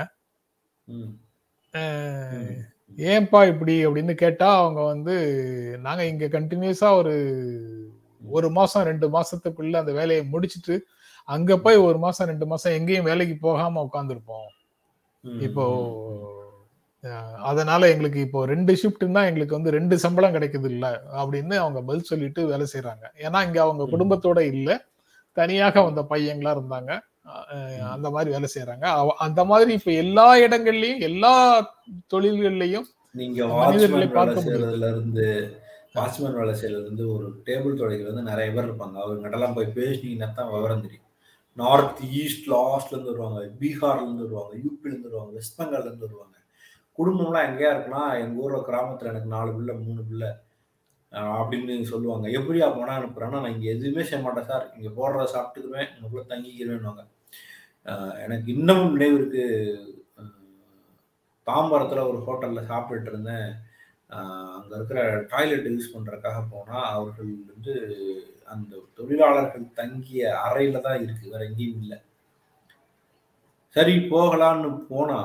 Speaker 1: ஏன்பா இப்படி அப்படின்னு கேட்டா அவங்க வந்து நாங்க இங்க கண்டினியூஸா ஒரு ஒரு மாசம் ரெண்டு மாசத்துக்குள்ள அந்த வேலையை முடிச்சிட்டு அங்க போய் ஒரு மாசம் ரெண்டு மாசம் எங்கேயும் வேலைக்கு போகாம உட்காந்துருப்போம் இப்போ அதனால எங்களுக்கு இப்போ ரெண்டு ஷிஃப்ட்னா எங்களுக்கு வந்து ரெண்டு சம்பளம் கிடைக்குது இல்ல அப்படின்னு அவங்க பதில் சொல்லிட்டு வேலை செய்யறாங்க ஏன்னா இங்க அவங்க. குடும்பத்தோட இல்ல. தனியாக வந்த பையங்களா இருந்தாங்க. அந்த மாதிரி வேலை செய்யறாங்க அந்த மாதிரி இப்ப எல்லா இடங்கள்லயும் எல்லா தொழில்கள்லயும்
Speaker 2: நீங்க
Speaker 1: மனிதர்களை
Speaker 2: வாட்ச்மேன் வேலை செய்யறதுல இருந்து வாட்ச்மேன் வேலை செய்யறதுல இருந்து ஒரு டேபிள் தொடைகள் வந்து நிறைய பேர் இருப்பாங்க. அவங்ககிட்டலாம் போய் பேசினீங்கன்னா தான் விவரம் தெரியும். நார்த் ஈஸ்ட் லாஸ்ட்லேருந்து வருவாங்க. பீகார்லேருந்து வருவாங்க. யூபிலேருந்து வருவாங்க. வெஸ்ட் பெங்கால்லேருந்து வருவாங்க. குடும்பம்லாம் எங்கேயா இருக்குன்னா எங்கள் ஊரில் கிராமத்தில் எனக்கு நாலு பிள்ளை மூணு பிள்ளை அப்படின்னு சொல்லுவாங்க. எப்படியா போனால் அனுப்புகிறேன்னா நான் இங்கே எதுவுமே செய்ய மாட்டேன் சார். இங்கே போடுறத சாப்பிட்டுக்குவேன் உங்களுக்குள்ள தங்கிக்கிறேன்னுவாங்க. எனக்கு இன்னமும் நினைவு இருக்கு. தாம்பரத்தில் ஒரு ஹோட்டலில் சாப்பிட்டுட்டு இருந்தேன். அங்கே இருக்கிற டாய்லெட் யூஸ் பண்ணுறதுக்காக போனால் அவர்கள் வந்து அந்த தொழிலாளர்கள் தங்கிய அறையில தான் இருக்கு. வேற எங்கேயும் இல்லை. சரி போகலான்னு போனா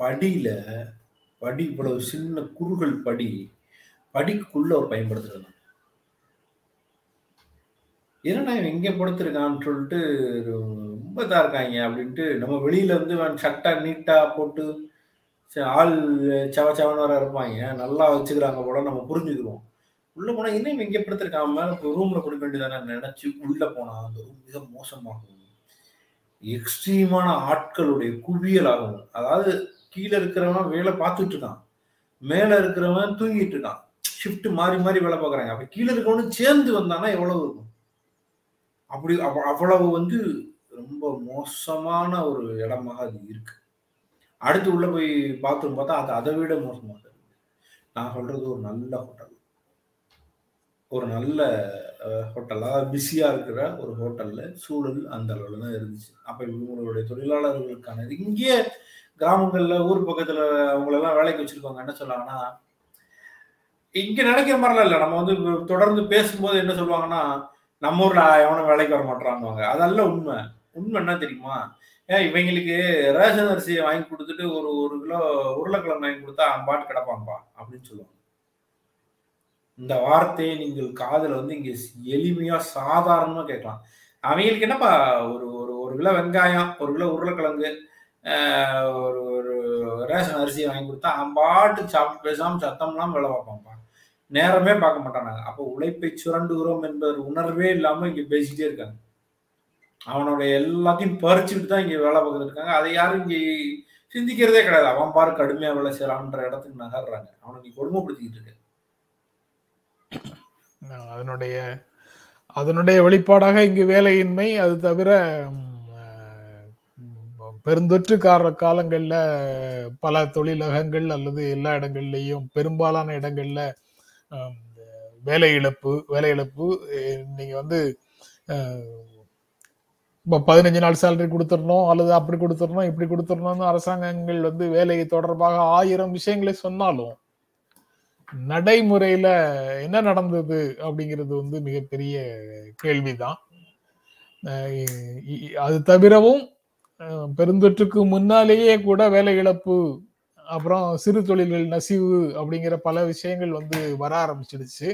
Speaker 2: படியில படி இவ்வளவு சின்ன குறுகள் படி படிக்குள்ள ஒரு பயன்படுத்துறது என்னடா இவன் எங்கே படுத்திருக்கான்னு சொல்லிட்டு ரொம்ப இதாக இருக்காங்க அப்படின்ட்டு நம்ம வெளியில வந்து இவன் சட்டை நீட்டா போட்டு ஆள் சவ சவன்னு வர இருப்பாங்க. நல்லா வச்சுக்கிறாங்க போல நம்ம புரிஞ்சுக்கிறோம் உள்ள போனா என்ன இவன் இங்க படுத்திருக்கான் ரூம்ல கொடுக்க வேண்டியதான நினைச்சு உள்ள போனா அந்த ரூம் மிக மோசமாகும். எக்ஸ்ட்ரீமான ஆட்களுடைய குவியல் ஆகும் அதாவது கீழே இருக்கிறவன் வேலை பார்த்துட்டு இருக்கான் மேல இருக்கிறவன் தூங்கிட்டு இருக்கான் ஷிஃப்ட் மாறி மாறி வேலை பார்க்குறாங்க. அப்ப கீழே இருக்கவனு சேர்ந்து வந்தானா எவ்வளவு இருக்கும்? அப்படி அவ்வளவு வந்து ரொம்ப மோசமான ஒரு இடமாக அது இருக்கு. அடுத்து உள்ள போய் பாத்ரூம் பார்த்தா அது அதை விட மோசமாக இருக்கு நான் சொல்றது ஒரு நல்ல ஹோட்டல் ஒரு நல்ல ஹோட்டலாக பிஸியாக இருக்கிற ஒரு ஹோட்டலில் சூழல் அந்த அளவில் தான் இருந்துச்சு. அப்போ இவங்களுடைய தொழிலாளர்களுக்கான இங்கே கிராமங்களில் ஊர் பக்கத்தில் அவங்களெல்லாம் வேலைக்கு வச்சுருக்கவங்க என்ன சொல்லுவாங்கன்னா இங்கே நினைக்கிற மாதிரிலாம் இல்லை. நம்ம வந்து தொடர்ந்து பேசும்போது என்ன சொல்லுவாங்கன்னா நம்ம ஊரில் எவனும் வேலைக்கு வர மாட்டாங்க அதெல்லாம் உண்மை. உண்மை என்ன தெரியுமா? ஏன் இவங்களுக்கு ரேஷன் அரிசியை வாங்கி கொடுத்துட்டு ஒரு ஒரு கிலோ உருளைக்கிழங்கு வாங்கி கொடுத்தா அம்பாட்டு கிடப்பான்பா அப்படின்னு சொல்லுவாங்க. இந்த வார்த்தையை நீங்கள் காதில் வந்து இங்க எளிமையா சாதாரணமா கேட்கலாம். அவங்களுக்கு என்னப்பா ஒரு ஒரு ஒரு கிலோ வெங்காயம் ஒரு கிலோ உருளைக்கிழங்கு ஒரு ஒரு ரேஷன் அரிசியை வாங்கி கொடுத்தா அம்பாட்டு சாப்பிட்டு பேசாம சத்தம்லாம் வேலை பார்ப்பான்ப்பா. நேரமே பார்க்க மாட்டானாங்க. அப்போ உழைப்பை சுரண்டுகிறோம் என்பது உணர்வே இல்லாம இங்க பேசிக்கிட்டே இருக்காங்க. அவனுடைய எல்லாத்தையும் பறிச்சுட்டு தான் இங்க வேலை பார்த்துட்டு இருக்காங்க. அதை யாரும் இங்க சிந்திக்கிறதே கிடையாது. அவன் பாரு கடுமையா வேலை செய்யறான்ற இடத்துக்கு நகர்றாங்க. அவனை நீ கொடுமைப்படுத்திக்கிட்டு இருக்க.
Speaker 1: அதனுடைய அதனுடைய வெளிப்பாடாக இங்கு வேலையின்மை அது தவிர பெருந்தொற்று கார காலங்களில் பல தொழிலகங்கள் அல்லது எல்லா இடங்கள்லையும் பெரும்பாலான இடங்களில் வேலை இழப்பு வேலை இழப்பு நீங்கள் வந்து இப்போ பதினஞ்சு நாள் சேலரி கொடுத்துடணும் அல்லது அப்படி கொடுத்துடணும் இப்படி கொடுத்துடணும்னு அரசாங்கங்கள் வந்து வேலை தொடர்பாக ஆயிரம் விஷயங்களை சொன்னாலும் நடைமுறையில என்ன நடந்தது அப்படிங்கிறது வந்து மிகப்பெரிய கேள்விதான். அது தவிரவும் பெருந்தொற்றுக்கு முன்னாலேயே கூட வேலை இழப்பு அப்புறம் சிறு தொழில்கள் நசிவு அப்படிங்கிற பல விஷயங்கள் வந்து வர ஆரம்பிச்சிடுச்சு.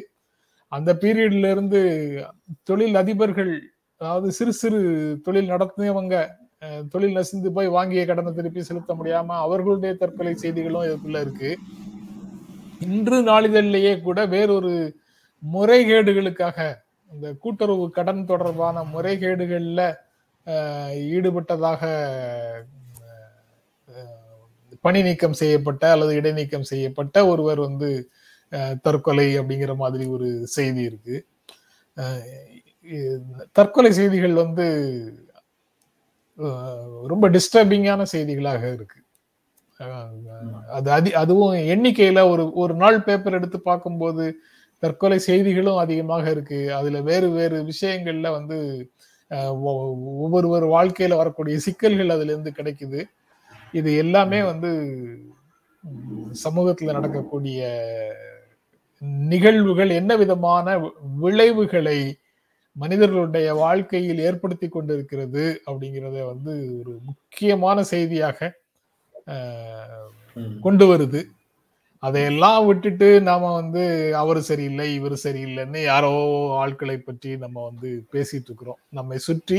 Speaker 1: அந்த பீரியட்ல இருந்து தொழில் அதிபர்கள் அதாவது சிறு சிறு தொழில் நடத்தினவங்க தொழில் நசிந்து போய் வாங்கிய கடனை திருப்பி செலுத்த முடியாம அவர்களுடைய தற்கொலை செய்திகளும் இதுக்குள்ள இருக்கு. இன்று நாளிதழிலேயே கூட வேறொரு முறைகேடுகளுக்காக இந்த கூட்டுறவு கடன் தொடர்பான முறைகேடுகள்ல ஈடுபட்டதாக பணி நீக்கம் செய்யப்பட்ட அல்லது இடைநீக்கம் செய்யப்பட்ட ஒருவர் வந்து தற்கொலை அப்படிங்கிற மாதிரி ஒரு செய்தி இருக்கு. தற்கொலை செய்திகள் வந்து ரொம்ப டிஸ்டர்பிங்கான செய்திகளாக இருக்கு. அது அதி அதுவும் எண்ணிக்கையில ஒரு ஒரு நாள் பேப்பர் எடுத்து பார்க்கும்போது தற்கொலை செய்திகளும் அதிகமாக இருக்கு. அதுல வேறு வேறு விஷயங்கள்ல வந்து ஒவ்வொருவர் வாழ்க்கையில வரக்கூடிய சிக்கல்கள் அதுல இருந்து கிடைக்குது. இது எல்லாமே வந்து சமூகத்துல நடக்கக்கூடிய நிகழ்வுகள் என்ன விதமான விளைவுகளை மனிதர்களுடைய வாழ்க்கையில் ஏற்படுத்தி கொண்டிருக்கிறது அப்படிங்கிறத வந்து ஒரு முக்கியமான செய்தியாக. கொண்டு வருது. அதையெல்லாம் விட்டுட்டு நாம வந்து அவர் சரியில்லை இவர் சரியில்லைன்னு யாரோ ஆட்களை பற்றி நம்ம வந்து பேசிட்டு இருக்கிறோம். நம்மை சுற்றி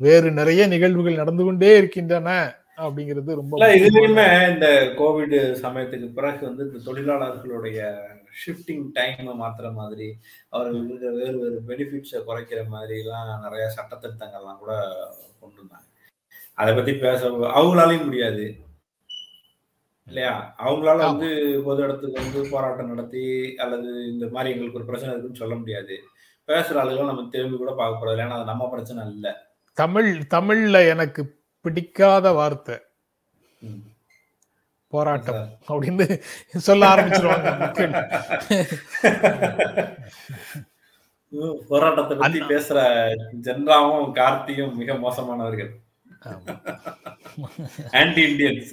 Speaker 1: வேறு நிறைய நிகழ்வுகள் நடந்து கொண்டே இருக்கின்றன அப்படிங்கிறது ரொம்ப
Speaker 2: இதுலயுமே இந்த கோவிட் சமயத்துக்கு பிறகு வந்து இந்த தொழிலாளர்களுடைய ஷிஃப்டிங் டைம் மாத்துற மாதிரி அவர்களுக்கு வேறு வேறு பெனிஃபிட்ஸை குறைக்கிற மாதிரி எல்லாம் நிறைய சட்டத்திருத்தங்கள்லாம் கூட கொண்டு வந்தாங்க. அதை பத்தி பேச அவங்களாலையும் முடியாது. இல்லையா? அவங்களால. வந்து பொது இடத்துக்கு வந்து போராட்டம் நடத்தி அல்லது இந்த மாதிரி எங்களுக்கு ஒரு பிரச்சனை இருக்குன்னு சொல்ல முடியாது. பேசுற ஆளுகளும் நம்ம திரும்பி கூட பார்க்க போறது ஏன்னா அது நம்ம பிரச்சனை இல்ல
Speaker 1: தமிழ் தமிழ்ல எனக்கு பிடிக்காத வார்த்தை. போராட்டம் அப்படின்னு சொல்ல ஆரம்பிச்சிருவாங்க
Speaker 2: போராட்டத்தை பத்தி. பேசுற ஜென்ராவும் கார்த்தியும் மிக மோசமானவர்கள். ஆன்டி இந்தியன்ஸ்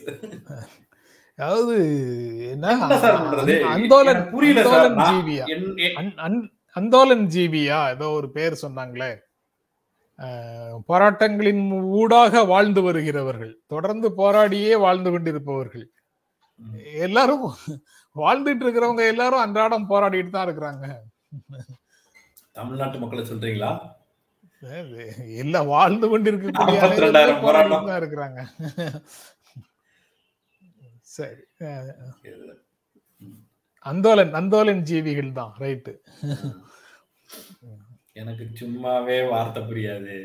Speaker 1: அதாவது அந்தோலன்
Speaker 2: புரியல சார்.
Speaker 1: அந்தோலன் ஜீவியா? ஏதோ ஒரு பேர் சொன்னாங்களே. போராட்டங்களின் ஊடாக வாழ்ந்து வருகிறவர்கள் தொடர்ந்து போராடியே வாழ்ந்து கொண்டிருப்பவர்கள். எல்லாரும் வாழ்ந்துட்டு இருக்கிறவங்க எல்லாரும் அன்றாடம் போராடிட்டு தான் இருக்கிறாங்க.
Speaker 2: தமிழ்நாட்டு மக்களை சொல்றீங்களா?
Speaker 1: எல்லாம் வாழ்ந்து கொண்டிருக்கக்கூடிய இருக்கிறாங்க. சரி. அந்தோலன் அந்தோலன் ஜீவிகள் தான் ரைட்டு.
Speaker 2: எனக்கு சும்மாவே வார்த்தை புரியாது.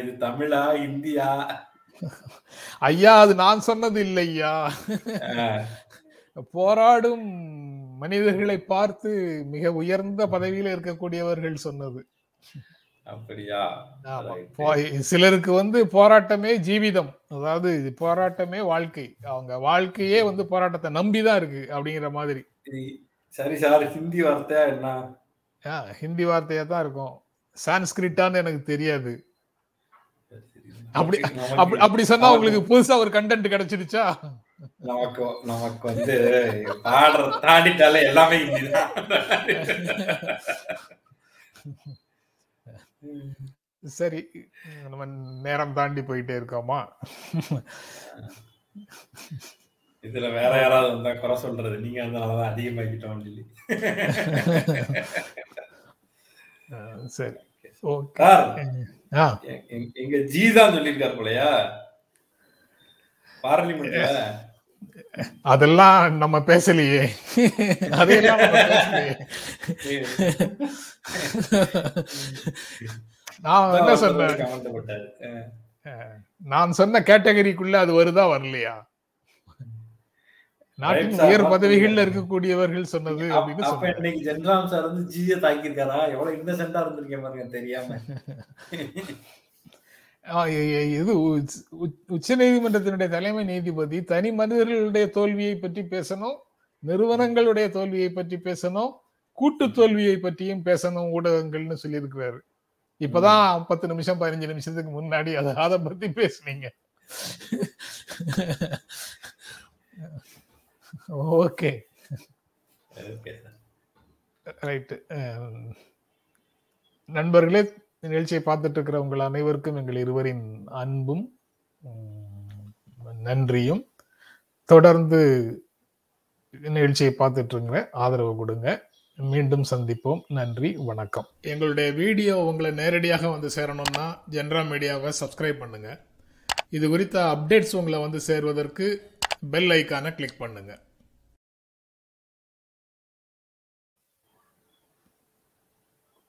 Speaker 2: இது தமிழா இந்தியா?
Speaker 1: ஐயா அது நான் சொன்னது இல்லை ஐயா
Speaker 2: அஹ்,
Speaker 1: போராடும் மனிதர்களை பார்த்து மிக உயர்ந்த பதவியில இருக்கக்கூடியவர்கள் சொன்னது.
Speaker 2: அப்படியா?
Speaker 1: சிலருக்கு வந்து போராட்டமே ஜீவிதம். அதாவது இது போராட்டமே வாழ்க்கை. அவங்க வாழ்க்கையே வந்து போராட்டத்தை நம்பிதான் இருக்கு அப்படிங்கிற மாதிரி.
Speaker 2: சரி சார் ஹிந்தி வார்த்தையா என்ன?
Speaker 1: ஹிந்தி வார்த்தையா தான் இருக்கும். சான்ஸ்கிரிட்டான்னு எனக்கு தெரியாது. அப்படி அப்படி சொன்னா உங்களுக்கு புதுசா ஒரு கண்டென்ட் கிடைச்சிருச்சா?
Speaker 2: நமக்கு நமக்கு வந்து பாடுற தாண்டிட்டாலே எல்லாமே ஹிந்தி தான்.
Speaker 1: சரி நம்ம நேரம் தாண்டி போயிட்டே இருக்கோமா?
Speaker 2: இதுல வேற யாராவது வந்தா குறை சொல்றது. நீங்க அதனாலதான் அதிகமாக்கிட்டோம் சொல்லி.
Speaker 1: ஆ, சரி. ஓகே.
Speaker 2: சார்
Speaker 1: ஆ.
Speaker 2: எ- எ- எங்க ஜி தான் சொல்லியிருக்காரு போலயா? பார்லிமெண்ட்ல
Speaker 1: அதெல்லாம் நம்ம பேசலையே. நான் என்ன சொன்னேன்? நான் சொன்ன கேட்டகரிக்குள்ள அது வருதா வரலையா? நாட்டின். உயர் பதவிகள்ல இருக்கக்கூடியவர்கள் சொன்னது அப்படின்னு
Speaker 2: இன்னைக்கு ஜென்ராம் சார் வந்து ஜிய தாக்கியிருக்காரா? எவ்வளவு இன்னசென்டா இருந்திருக்கேன் பாருங்க தெரியாம.
Speaker 1: இது உச்ச நீதிமன்றத்தினுடைய தலைமை நீதிபதி தனி மனிதர்களுடைய தோல்வியை பற்றி பேசணும் நிறுவனங்களுடைய தோல்வியை பற்றி பேசணும் கூட்டு தோல்வியை பற்றியும் பேசணும் ஊடகங்கள்னு சொல்லியிருக்கிறாரு. இப்பதான் பத்து நிமிஷம் பதினஞ்சு நிமிஷத்துக்கு முன்னாடி அதை அதை பத்தி பேசுனீங்க. ஓகே. ரைட்டு. நண்பர்களே நிகழ்ச்சியை பார்த்துட்டு இருக்கிற உங்கள் அனைவருக்கும் எங்கள் இருவரின் அன்பும் நன்றியும். தொடர்ந்து நிகழ்ச்சியை பார்த்துட்டு இருங்க ஆதரவு கொடுங்க. மீண்டும் சந்திப்போம். நன்றி வணக்கம். எங்களுடைய வீடியோ உங்களை நேரடியாக வந்து சேரணும்னா ஜென்ரா மீடியாவை சப்ஸ்கிரைப் பண்ணுங்க. இது குறித்த அப்டேட்ஸ் உங்களை வந்து சேர்வதற்கு பெல் ஐக்கானை கிளிக் பண்ணுங்கள்